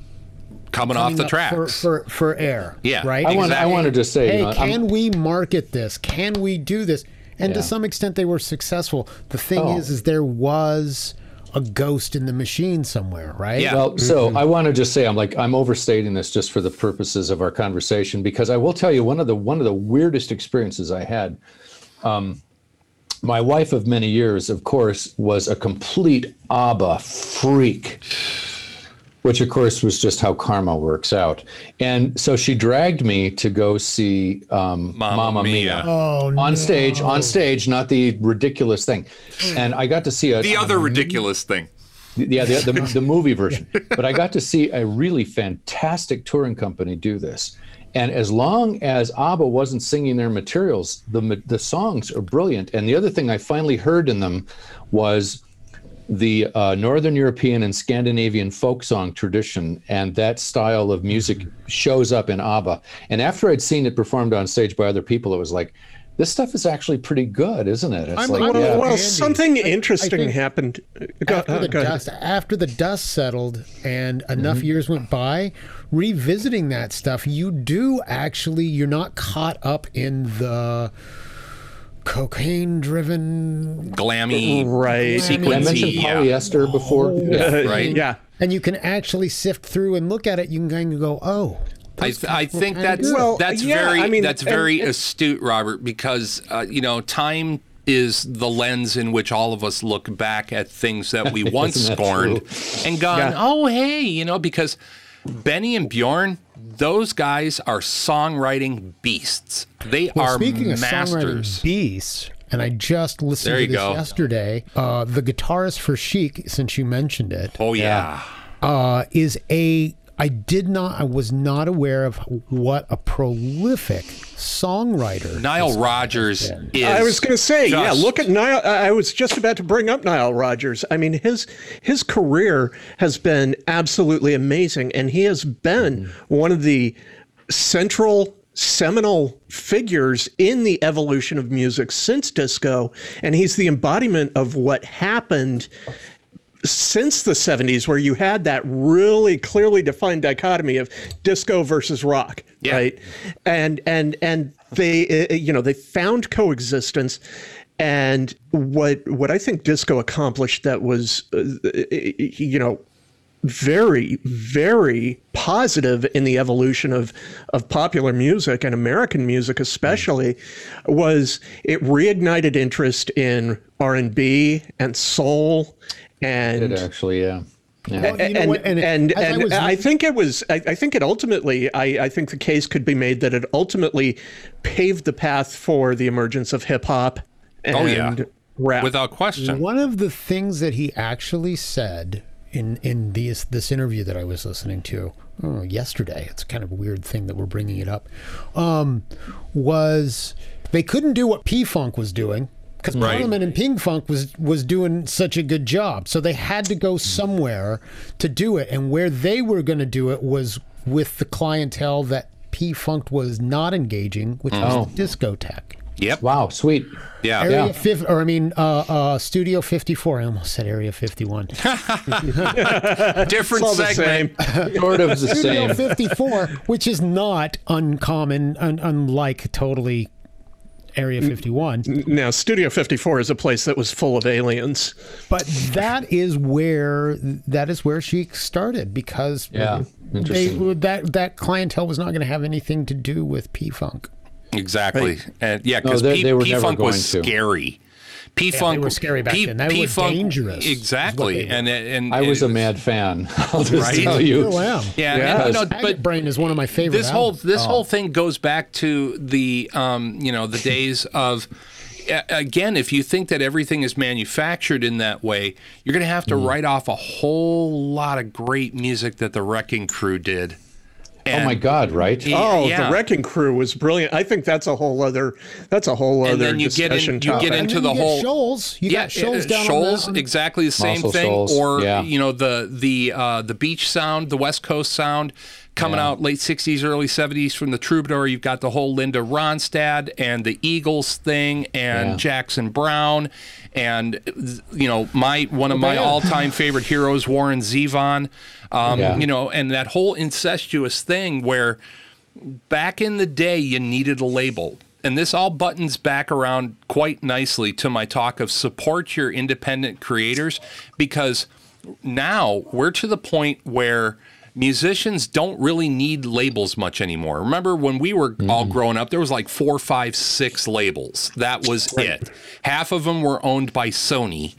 Coming off the up tracks. for, for for air Yeah, right I want. I wanted to say. hey you know, I'm- can we market this can we do this and to some extent they were successful the thing Oh. is is there was a ghost in the machine somewhere right Yeah. Well, so Mm-hmm. I want to just say I'm like I'm overstating this just for the purposes of our conversation because I will tell you one of the one of the weirdest experiences I had. Um, my wife of many years, of course, was a complete ABBA freak, which of course was just how karma works out. And so she dragged me to go see um, Mamma Mamma Mia. Mia, Oh, on stage, on stage, not the ridiculous thing. And I got to see a The other ridiculous thing. yeah, the, the, the movie version. But I got to see a really fantastic touring company do this. And as long as ABBA wasn't singing their materials, the the songs are brilliant. And the other thing I finally heard in them was the uh, Northern European and Scandinavian folk song tradition, and that style of music shows up in ABBA. And after I'd seen it performed on stage by other people, it was like, this stuff is actually pretty good, isn't it? It's I'm- like, I'm- Well, yeah. well, something I- I interesting happened. Go, after uh, the go ahead. dust after the dust settled and enough years went by revisiting that stuff you do actually you're not caught up in the cocaine driven glammy Right. I Glammy. mentioned sequency. Yeah. polyester before. Yeah. Right. Yeah. and you can actually sift through and look at it you can kind of go oh I, I think that's. Well, that's yeah, very I mean, that's and- very and- astute, Robert, because uh, you know time is the lens in which all of us look back at things that we once that scorned and gone, Yeah. oh hey, you know, because Benny and Bjorn, those guys are songwriting beasts. They Well, are speaking of masters. songwriting beasts, and I just listened There to this go. yesterday. Uh, the guitarist for Chic, since you mentioned it, oh yeah. uh, is a. I did not. I was not aware of what a prolific songwriter. Nile Rodgers is. I was going to say, yeah. Look at Nile. I I was just about to bring up Nile Rodgers. I mean, his his career has been absolutely amazing, and he has been mm-hmm. one of the central seminal figures in the evolution of music since disco, and he's the embodiment of what happened since the 70s where you had that really clearly defined dichotomy of disco versus rock Yeah. right and and and they uh, you know they found coexistence and what what i think disco accomplished that was uh, you know very very positive in the evolution of of popular music and American music especially was it reignited interest in R&B and soul and It actually, yeah. yeah. Well, you know and what, and and, as I was I, think it was I, I think it ultimately I, I think the case could be made that it ultimately paved the path for the emergence of hip hop and Oh, yeah. rap. without question. One of the things that he actually said in in this this interview that I was listening to oh, yesterday, it's kind of a weird thing that we're bringing it up, um, was they couldn't do what P Funk was doing because Right. Parliament and Pink Funk was was doing such a good job, so they had to go somewhere to do it, and where they were going to do it was with the clientele that P Funk was not engaging, which was the discotheque. Yep. Wow, sweet. Yeah. Area Yeah. 50, or I mean, uh, uh, Studio 54. I almost said Area 51. Different all the segment. same. Sort of the Studio same. 54, which is not uncommon, un- unlike totally Area 51. Now, Studio 54 is a place that was full of aliens. But that is where that is where she started because Yeah, they, that that clientele was not going to have anything to do with P Funk. Exactly. And yeah, because they- P, P Funk was to. scary. P Funk were scary back then. They were dangerous, Exactly. they were. And and I was a mad fan. I'll just Right? tell you. Still am. Yeah, Yeah. and, you know, Maggot but Brain is one of my favorite. this whole albums. this whole thing goes back to the um, you know the days of again if you think that everything is manufactured in that way you're going to have to Mm. write off a whole lot of great music that the wrecking crew did Oh my God, right? Oh, yeah. the Wrecking Crew was brilliant. I think that's a whole other that's a whole And other then you get in- discussion you get topic. in- and into then the you whole- get Shoals. You got Shoals uh, down Shoals, on that. exactly the same thing, Shoals, or yeah. you know the the uh, the beach sound, the West Coast sound, coming Yeah. out late '60s, early '70s from the Troubadour. You've got the whole Linda Ronstadt and the Eagles thing, and Yeah. Jackson Browne, and you know my one of my all-time favorite heroes, Warren Zevon. Um, Yeah. You know, and that whole incestuous thing where back in the day you needed a label and this all buttons back around quite nicely to my talk of support your independent creators because now we're to the point where musicians don't really need labels much anymore. Remember when we were all growing up, there was like four, five, six labels. That was it. Half of them were owned by Sony.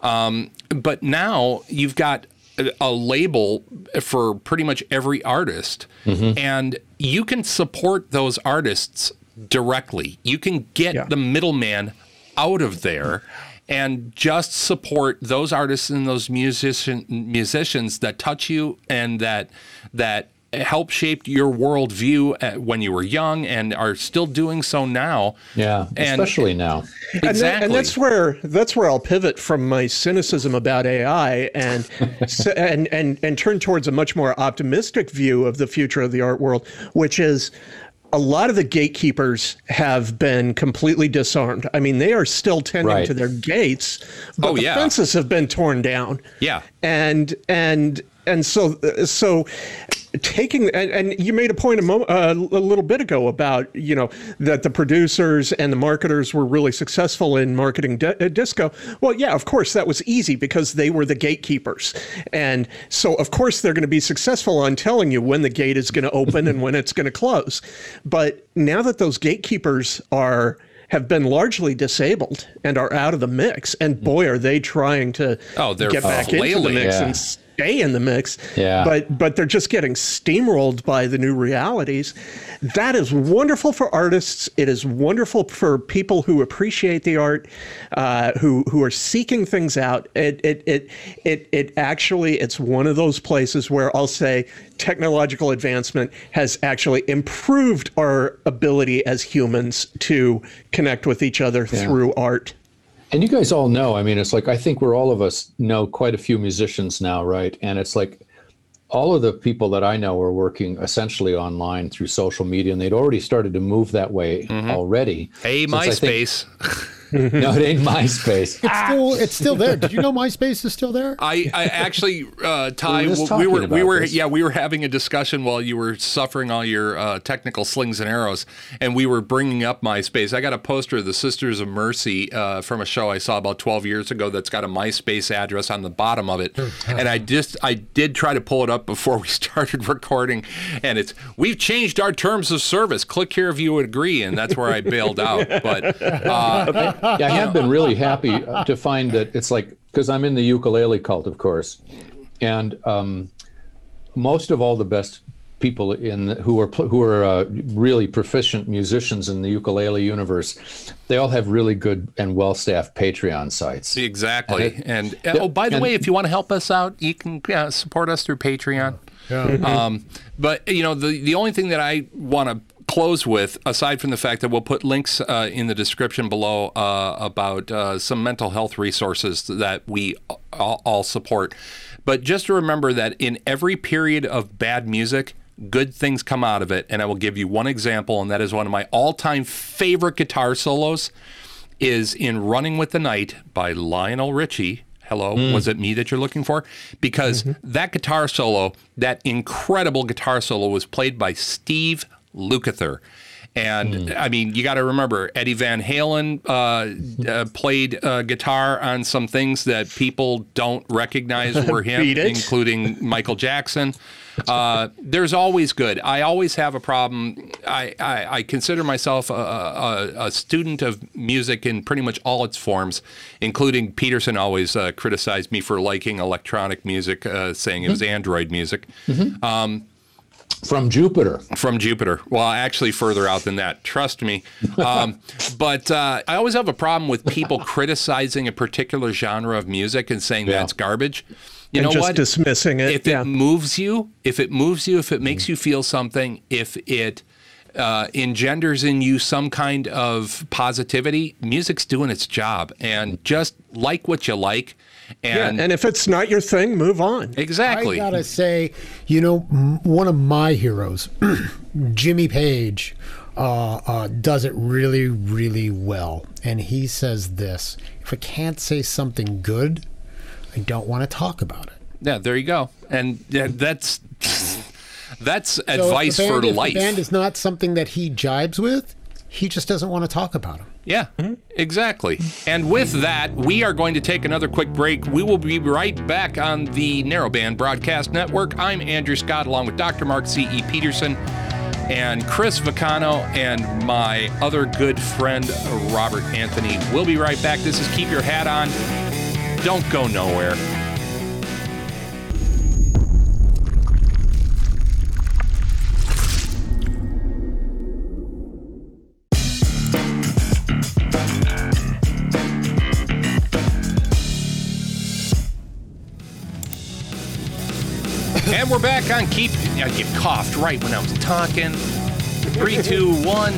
Um, but now you've got a, a label for pretty much every artist, and you can support those artists directly. You can get Yeah. the middleman out of there and just support those artists and those musician musicians that touch you and that that help shape your worldview uh, when you were young and are still doing so now. Yeah, And- especially now. And, Exactly. that- and that's where that's where I'll pivot from my cynicism about AI and and and and turn towards a much more optimistic view of the future of the art world, which is a lot of the gatekeepers have been completely disarmed. I mean, they are still tending Right. to their gates, but Oh, the yeah. fences have been torn down. Yeah. and and and so so taking and, and you made a point a, mo- uh, a little bit ago about you know that the producers and the marketers were really successful in marketing di- uh, disco. Well yeah of course that was easy because they were the gatekeepers. And so of course they're going to be successful on telling you when the gate is going to open and when it's going to close. But now that those gatekeepers are have been largely disabled and are out of the mix and boy are they trying to Oh, they're get back into the mix Yeah. and stay in the mix. Yeah. But but they're just getting steamrolled by the new realities. That is wonderful for artists. It is wonderful for people who appreciate the art, uh, who who are seeking things out. It it it it it actually it's one of those places where I'll say technological advancement has actually improved our ability as humans to connect with each other through art. And you guys all know, I mean, it's like I think we're all of us know quite a few musicians now, right? And it's like all of the people that I know are working essentially online through social media, and they'd already started to move that way mm-hmm. already. Hey, Since I think- MySpace. no, it ain't MySpace. It's still it's still there. Did you know MySpace is still there? I, I actually, uh, Ty, We were we were, we were, yeah, we were having a discussion while you were suffering all your uh, technical slings and arrows, and we were bringing up MySpace. I got a poster of the Sisters of Mercy uh, from a show I saw about 12 years ago that's got a MySpace address on the bottom of it, and I just, I did try to pull it up before we started recording, and it's, we've changed our terms of service. Click here if you would agree, and that's where I bailed out. But uh, yeah, I have been really happy uh, to find that it's like because I'm in the ukulele cult, of course, and um, most of all the best people in the, who are who are uh, really proficient musicians in the ukulele universe, they all have really good and well-staffed Patreon sites. Exactly. And uh, oh, by the and- way, if you want to help us out, you can uh, support us through Patreon. Um, but you know, the the only thing that I want to close with, aside from the fact that we'll put links uh, in the description below uh, about uh, some mental health resources that we all, all support, but just to remember that in every period of bad music. Good things come out of it, and I will give you one example, and that is one of my all-time favorite guitar solos is in Running with the Night by Lionel Richie. Hello, was it me that you're looking for? Because that guitar solo, that incredible guitar solo, was played by Steve Lukather. And I mean, you got to remember, Eddie Van Halen uh, uh, played uh, guitar on some things that people don't recognize were him, including Michael Jackson. Uh, there's always good. I always have a problem. I, I, I consider myself a, a, a student of music in pretty much all its forms, including Peterson always uh, criticized me for liking electronic music, uh, saying it was Android music From Jupiter, from Jupiter. Well, actually, further out than that. Trust me. Um, but uh, I always have a problem with people criticizing a particular genre of music and saying Yeah. that's garbage. You and know just what? dismissing it. if yeah. it moves you, if it moves you, if it makes you feel something, if it uh, engenders in you some kind of positivity, music's doing its job. And just like what you like. Yeah, And, and if it's not your thing, move on. exactly. I gotta say, you know, one of my heroes, Jimmy Page, uh, uh, does it really, really well. And he says this: If I can't say something good, I don't want to talk about it. yeah, there you go. And yeah, that's that's So if advice the band, for if life. The band is not something that he jibes with. He just doesn't want to talk about them. Yeah, exactly. And with that, we are going to take another quick break. We will be right back on the Narrowband Broadcast Network. I'm Andrew Scott, along with Dr. Mark C.E. Peterson and Chris Vicano and my other good friend, Robert Anthony. We'll be right back. This is Keep Your Hat On. Don't go nowhere. And we're back on Keep. I get coughed right when I was talking. Three, two, one.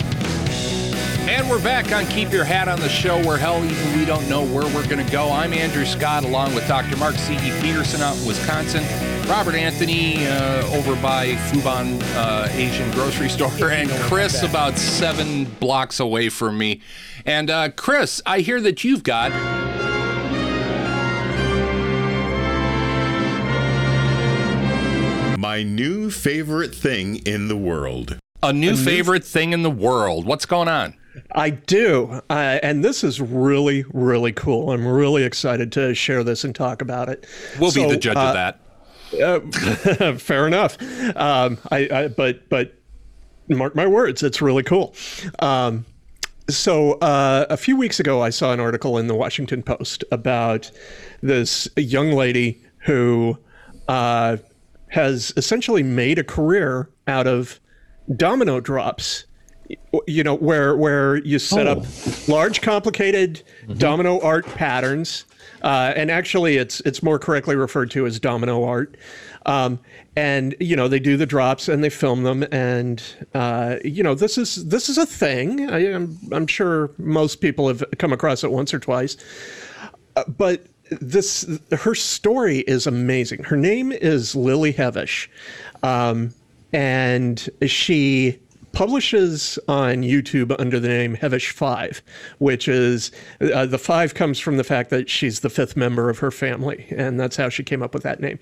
And we're back on Keep Your Hat on the show where hell even we don't know where we're going to go. I'm Andrew Scott along with Dr. Mark C.E. Peterson out in Wisconsin, Robert Anthony uh, over by Fubon uh, Asian grocery store, and Chris about seven blocks away from me. And uh, Chris, I hear that you've got My new favorite thing in the world. a new favorite thing in the world. What's going on? I do. Uh, and this is really, really cool. I'm really excited to share this and talk about it. We'll be the judge uh, of that. Uh, fair enough. Um, I, I, but, but mark my words, it's really cool. Um, so uh, a few weeks ago, I saw an article in the Washington Post about this young lady who uh, has essentially made a career out of domino drops. You know, where where you set up large, complicated domino art patterns, uh, and actually, it's it's more correctly referred to as domino art. Um, and you know, they do the drops and they film them, and uh, you know, this is this is a thing. I, I'm I'm sure most people have come across it once or twice but this her story is amazing. Her name is Lily Hevesh, um, and she publishes on YouTube under the name Hevesh Five, which is uh, the five comes from the fact that she's the fifth member of her family, and that's how she came up with that name.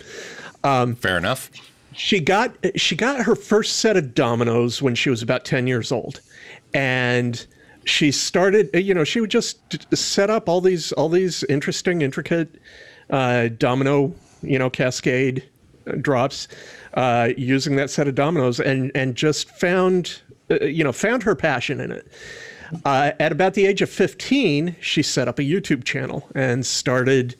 Fair enough. She got she got her first set of dominoes when she was about 10 years old. And she started you know she would just set up all these all these interesting intricate uh, domino you know cascade uh, drops uh, using that set of dominoes and and just found uh, you know found her passion in it. Uh, at about the age of 15 she set up a youtube channel and started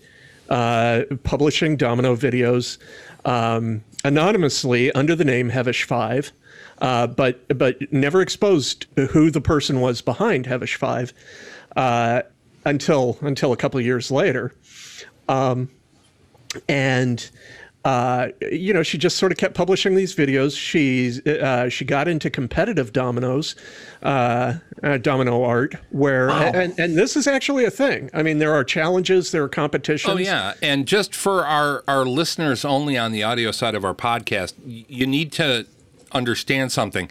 uh, publishing domino videos um, anonymously under the name Hevesh Five, uh, but but never exposed who the person was behind Hevesh Five uh, until until a couple of years later, um, and. Uh, you know, she just sort of kept publishing these videos. She's uh, she got into competitive dominoes, uh, uh, domino art, where and, and this is actually a thing. I mean, there are challenges, there are competitions. Oh yeah, and just for our our listeners only on the audio side of our podcast, you need to understand something.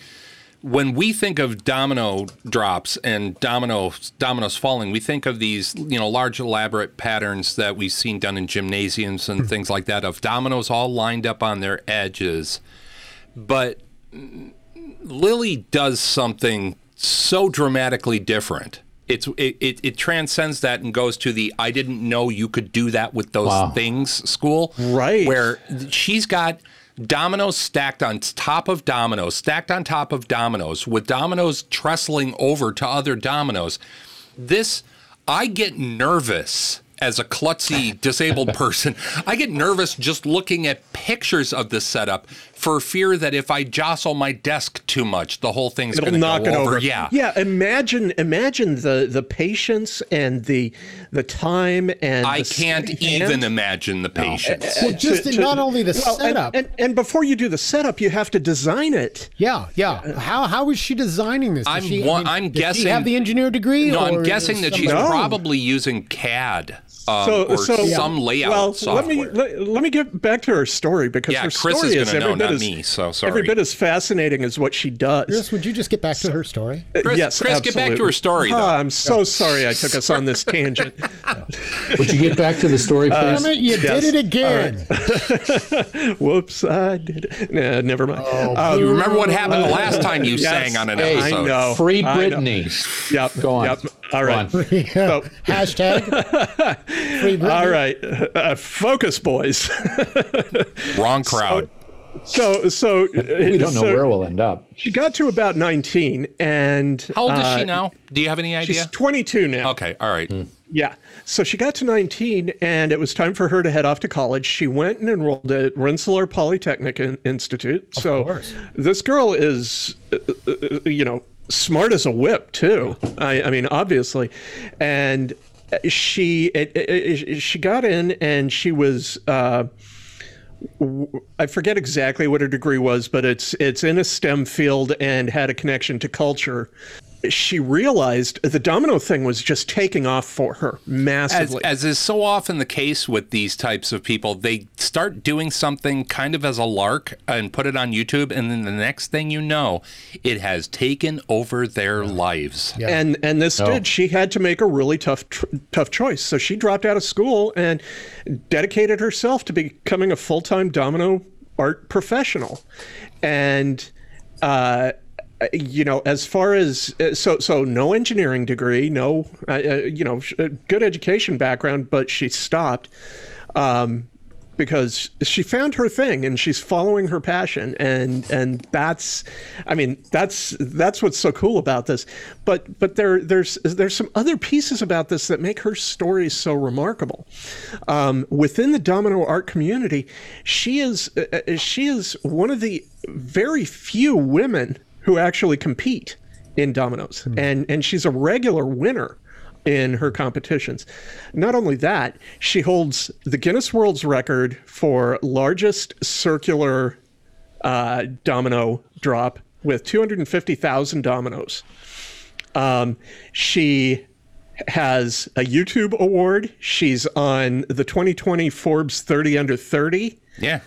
When we think of domino drops and domino dominoes falling, we think of these you know large elaborate patterns that we've seen done in gymnasiums and hmm. things like that of dominoes all lined up on their edges. But Lily does something so dramatically different. It's it, it, it transcends that and goes to the I didn't know you could do that with those Wow. things school. Right. Where she's got dominoes stacked on top of dominoes, stacked on top of dominoes, with dominoes trestling over to other dominoes. This I get nervous as a klutzy disabled person. I get nervous just looking at pictures of this setup for fear that if I jostle my desk too much, the whole thing's going to knock go it over. over. Yeah. yeah. Imagine, imagine the the patience and the the time and I the can't even hand. imagine the patience. Well, just to- to- not only the Well, and- setup. and, and before you do the setup, you have to design it. yeah, yeah. How how is she designing this? Does I'm she, one- I'm does She guessing- have the engineer degree. No, or I'm guessing that she's No. probably using CAD um, So, or so some layout well, software. let me let, let me get back to her story because Yeah, her Chris story is is, gonna every know, bit not as- me, so sorry. Every bit as fascinating as what she does. Chris, would you just get back to her story? Uh, Chris- yes, Chris, get back to her story, though. Ah, I'm so sorry I took us on this tangent. Would you get back to the story, please? Damn it, you yes. did it again. Whoops, I did. it. Nah, never mind. Um, you remember what happened the last time you Yes. sang on an Hey, I episode? know. Free I know. Britney. Yep. Go on. Yep. All Go right. on. Yeah. Hashtag free Britney. All right. Uh, focus, boys. Wrong crowd. so, so so We don't know so where we'll end up. She got to about 19, and How old is uh, she now? Do you have any idea? She's 22 now. Okay, all right. Yeah. So she got to 19 and it was time for her to head off to college. She went and enrolled at Rensselaer Polytechnic In- Institute. so course. this girl is, uh, uh, you know, smart as a whip, too. I, I mean, obviously. And she it, it, it- she got in and she was uh, w- I forget exactly what her degree was, but it's it's in a STEM field and had a connection to culture. She realized the domino thing was just taking off for her As, massively. as is so often the case with these types of people, they start doing something kind of as a lark and put it on YouTube, and then the next thing you know, it has taken over their lives. Yeah. and and this did. She had to make a really tough tr- tough choice. So she dropped out of school and dedicated herself to becoming a full time domino art professional. And uh, you know, as far as uh, so so no engineering degree, no uh, uh, you know uh, good education background, but she stopped. Um, because she found her thing and she's following her passion and and that's i mean that's that's what's so cool about this but but there there's there's some other pieces about this that make her story so remarkable um, within the domino art community she is she is one of the very few women who actually compete in dominoes and and she's a regular winner in her competitions. Not only that, she holds the Guinness World's Record for largest circular uh, domino drop with 250,000 dominoes. Um, she has a YouTube award. She's on the 2020 Forbes 30 under 30. Yeah.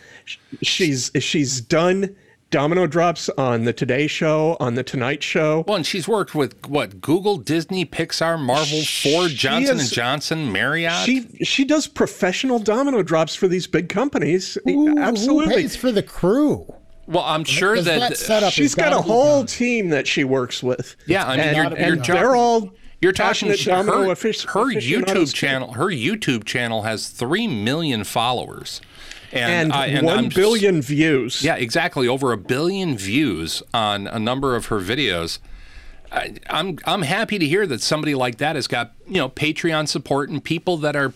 She's she's done domino drops on the Today Show, on the Tonight Show. Well, and she's worked with what Google, Disney, Pixar, Marvel, Ford, Johnson is- and Johnson, Marriott. She she does professional domino drops for these big companies. Who- Absolutely. Who pays for the crew? well, I'm sure that, that setup She's has got a gotta be whole done. team that she works with. Yeah, I mean, and, you're- and you're jo- they're all You're talking passionate sh- domino her, affic- her YouTube too. channel. Her YouTube channel has three million followers, and, and, I, and one I'm billion views. Yeah, exactly. Over a billion views on a number of her videos. I, I'm I'm happy to hear that somebody like that has got you know Patreon support and people that are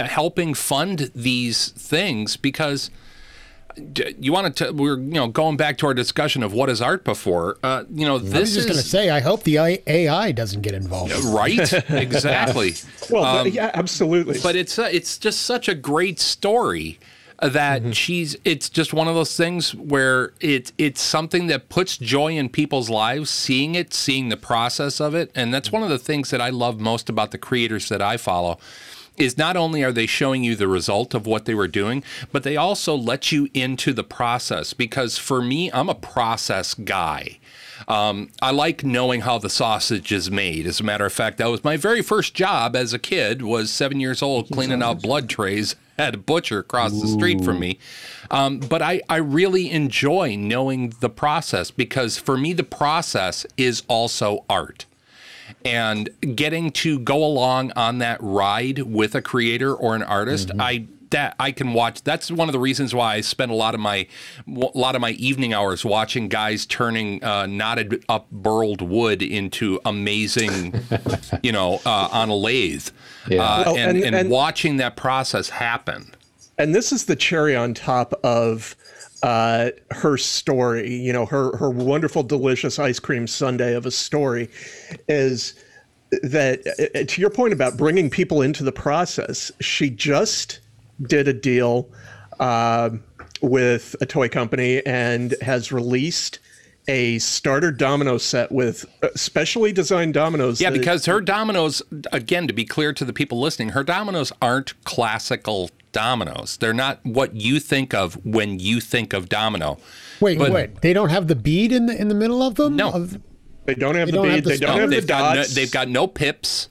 helping fund these things because you want to we're you know going back to our discussion of what is art before uh, you know I was this just going to say, I hope the AI doesn't get involved. right exactly Well, Um, yeah, absolutely. but it's uh, it's just such a great story that Mm-hmm. she's it's just one of those things where it's it's something that puts joy in people's lives seeing it seeing the process of it and that's one of the things that I love most about the creators that I follow is not only are they showing you the result of what they were doing but they also let you into the process because for me I'm a process guy um, I like knowing how the sausage is made. As a matter of fact, that was my very first job as a kid. Was seven years old cleaning out blood trays a butcher across the street from me. Um, but I, I really enjoy knowing the process because for me the process is also art. And getting to go along on that ride with a creator or an artist i that i can watch. That's one of the reasons why i spend a lot of my a lot of my evening hours watching guys turning uh, knotted up burled wood into amazing you know uh, on a lathe Yeah. uh, Well, and, and- and, and- watching that process happen and this is the cherry on top of uh, her story. You know, her her wonderful, delicious ice cream sundae of a story is that uh, to your point about bringing people into the process. She just did a deal uh, with a toy company and has released a starter domino set with uh, specially designed dominoes. Yeah, because her dominoes, again, to be clear to the people listening, her dominoes aren't classical dominoes. They're not what you think of when you think of domino. Wait, But- wait. They don't have the bead in the in the middle of them. No. Of- they don't have They the don't have bead, the they don't have the they've got no, dots. they've got no pips.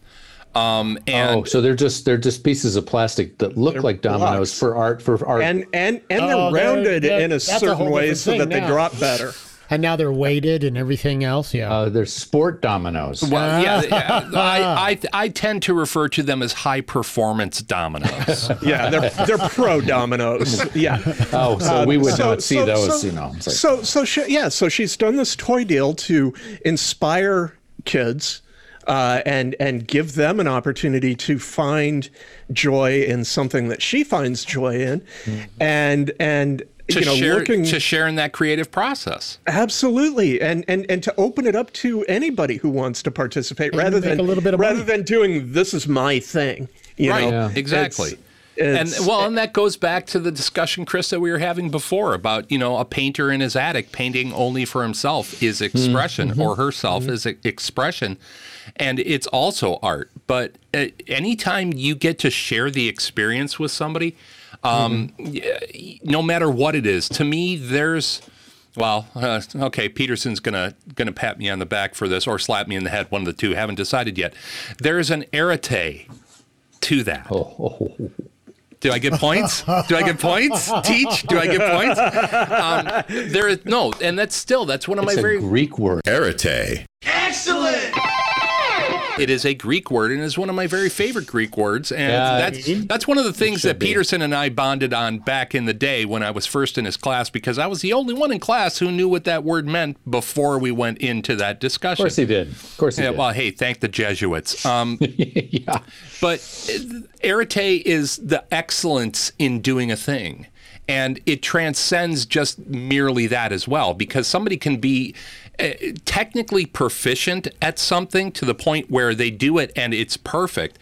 Um, and oh, so they're just they're just pieces of plastic that look like dominoes blocks. for art for art. and and and they're Oh, they're- rounded they're- in a that's a certain way so thing that they drop better. And now they're weighted and everything else. Yeah. uh, they're sport dominoes. well, yeah, yeah, I, I I tend to refer to them as high performance dominoes. Yeah, they're they're pro dominoes. Yeah. oh, so we would So- not see so- those. so- you know, like, So so she, yeah, so she's done this toy deal to inspire kids uh, and and give them an opportunity to find joy in something that she finds joy in, and and to you know share looking to share in that creative process. Absolutely, and and and to open it up to anybody who wants to participate, rather than a little bit of rather money. than doing this is my thing. You right, know, exactly. It's- and well, and that goes back to the discussion, Chris, that we were having before about you know a painter in his attic painting only for himself is mm-hmm. expression, mm-hmm. or herself mm-hmm. is e- expression, and it's also art. But uh, anytime you get to share the experience with somebody, um, y- no matter what it is, to me, there's well, uh, okay. Peterson's gonna gonna pat me on the back for this, or slap me in the head. One of the two. Haven't decided yet. There's an arete to that. Do I get points? Do I get points? Teach? Do I get points? Um, there is no, and that's still that's one of it's my a very. Greek word. Arete. It is a Greek word, and is one of my very favorite Greek words, and Yeah, that's that's one of the things that be. Peterson and I bonded on back in the day when I was first in his class because I was the only one in class who knew what that word meant before we went into that discussion. Of course he did. Of course he Yeah, did. well, hey, thank the Jesuits. Um, yeah. But arete is the excellence in doing a thing. And it transcends just merely that as well, because somebody can be Uh, technically proficient at something to the point where they do it and it's perfect.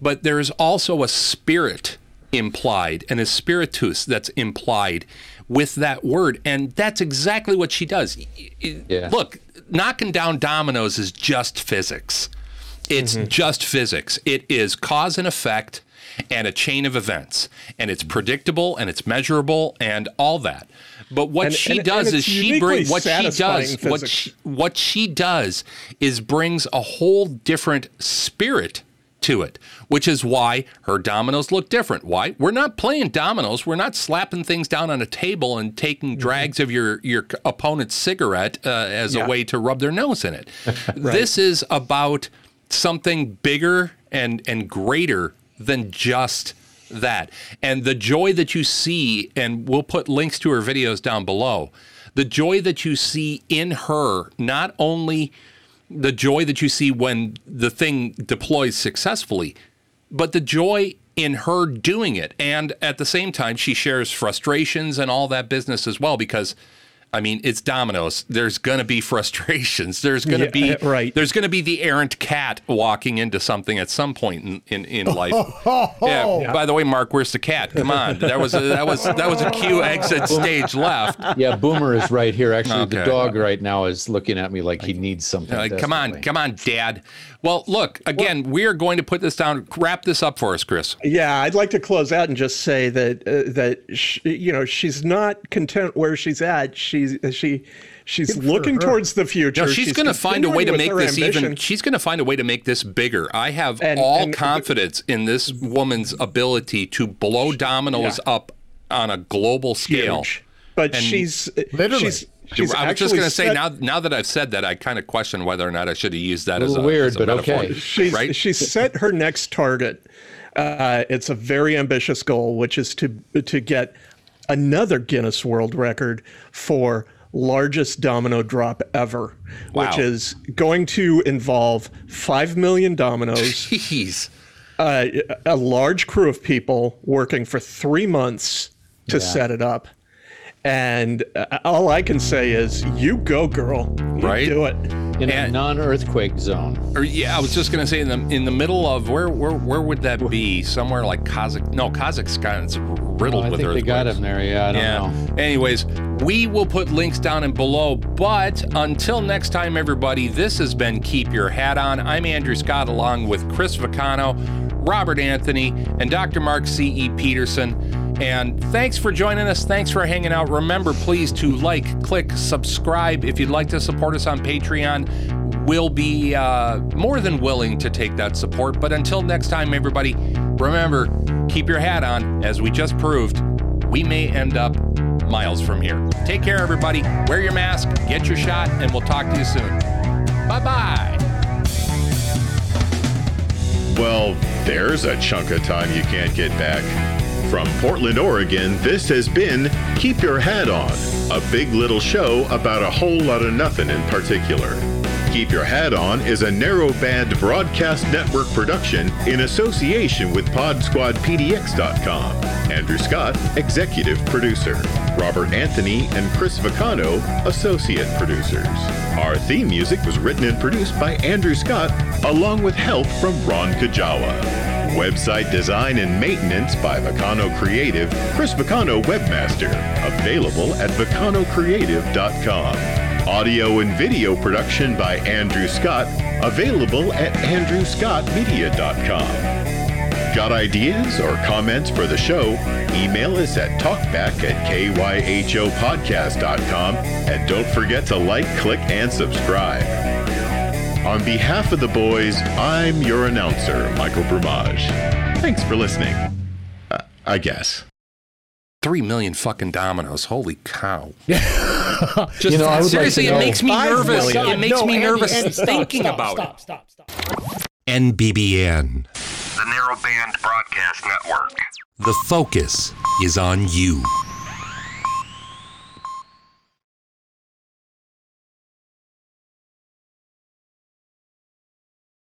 But there's also a spirit implied and a spiritus that's implied with that word. And that's exactly what she does. Yeah. Look, knocking down dominoes is just physics. It's mm-hmm. just physics. It is cause and effect and a chain of events. And it's predictable and it's measurable and all that. But what And- she and- and does it's is she brings what she does what she, what she does is brings a whole different spirit to it, which is why her dominoes look different. Why? We're not playing dominoes. We're not slapping things down on a table and taking drags of your your opponent's cigarette uh, as Yeah. a way to rub their nose in it. This is about something bigger and and greater than just that. And the joy that you see, and we'll put links to her videos down below. The joy that you see in her, not only the joy that you see when the thing deploys successfully, but the joy in her doing it. And at the same time, she shares frustrations and all that business as well because. I mean, it's dominoes. There's going to be frustrations. There's going to Yeah, be right. There's going to be the errant cat walking into something at some point in, in, in life. Oh, yeah. By the way, Mark, where's the cat? Come on. That was a, that was that was a cue exit stage left. Yeah, Boomer is right here. Actually, the dog right now is looking at me like he needs something. Uh, come on, come on, Dad. Well, look again. we are going to put this down. Wrap this up for us, Chris. Yeah, I'd like to close out and just say that uh, that sh you know she's not content where she's at. She's she she's looking towards the future. No, she's, going to find a way to make this her even. She's going to find a way to make this bigger. I have And- all and- confidence in this woman's ability to blow dominoes up on a global scale. Huge. But And- she's Literally. she's she's I was just going to say now. Now that I've said that, I kind of question whether or not I should have used that A as a little weird, as a but metaphor. okay. She's right? she's set her next target. Uh, it's a very ambitious goal, which is to to get another Guinness World Record for largest domino drop ever, Wow. which is going to involve five million dominoes, Jeez. uh, a large crew of people working for three months to set it up, And uh, all I can say is, you go, girl. You Right? Do it. in a non-earthquake zone. Or yeah, I was just gonna say in the in the middle of where where where would that be? Somewhere like Kazakh? No, Kazakhstan's riddled Oh, I with think they earthquakes. got him there. Yeah, I don't yeah. know. Anyways, we will put links down and below. But until next time, everybody, this has been Keep Your Hat On. I'm Andrew Scott, along with Chris Vacano, Robert Anthony, and Dr. Mark C. E. Peterson. And thanks for joining us. Thanks for hanging out. Remember, please to like, click, subscribe. If you'd like to support us on Patreon, we'll be uh, more than willing to take that support. But until next time, everybody, remember, keep your hat on. As we just proved, we may end up miles from here. Take care, everybody. Wear your mask, get your shot, and we'll talk to you soon. Bye bye. Well, there's a chunk of time you can't get back. From Portland, Oregon, this has been Keep Your Hat On, a big little show about a whole lot of nothing in particular. Keep Your Hat On is a narrowband broadcast network production in association with PodSquadPDX.com. Andrew Scott, executive producer. Robert Anthony and Chris Vacano, associate producers. Our theme music was written and produced by Andrew Scott, along with help from Ron Kajawa. Website design and maintenance by Vacano Creative, Chris Vacano Webmaster, available at vacanocreative.com. Audio and video production by Andrew Scott, available at AndrewScottMedia.com. Got ideas or comments for the show? Email us at talkback at kyhopodcast.com and don't forget to like, click, and subscribe. On behalf of the boys, I'm your announcer, Michael Brumage. Thanks for listening. Uh, I guess. Three million fucking dominoes. Holy cow. Just You know, I would like seriously, to it know- makes me Five nervous. million. It makes No, me Andy, nervous Andy, stop, thinking stop, about stop, it. Stop, stop, stop. NBBN. The Narrowband Broadcast Network. The focus is on you.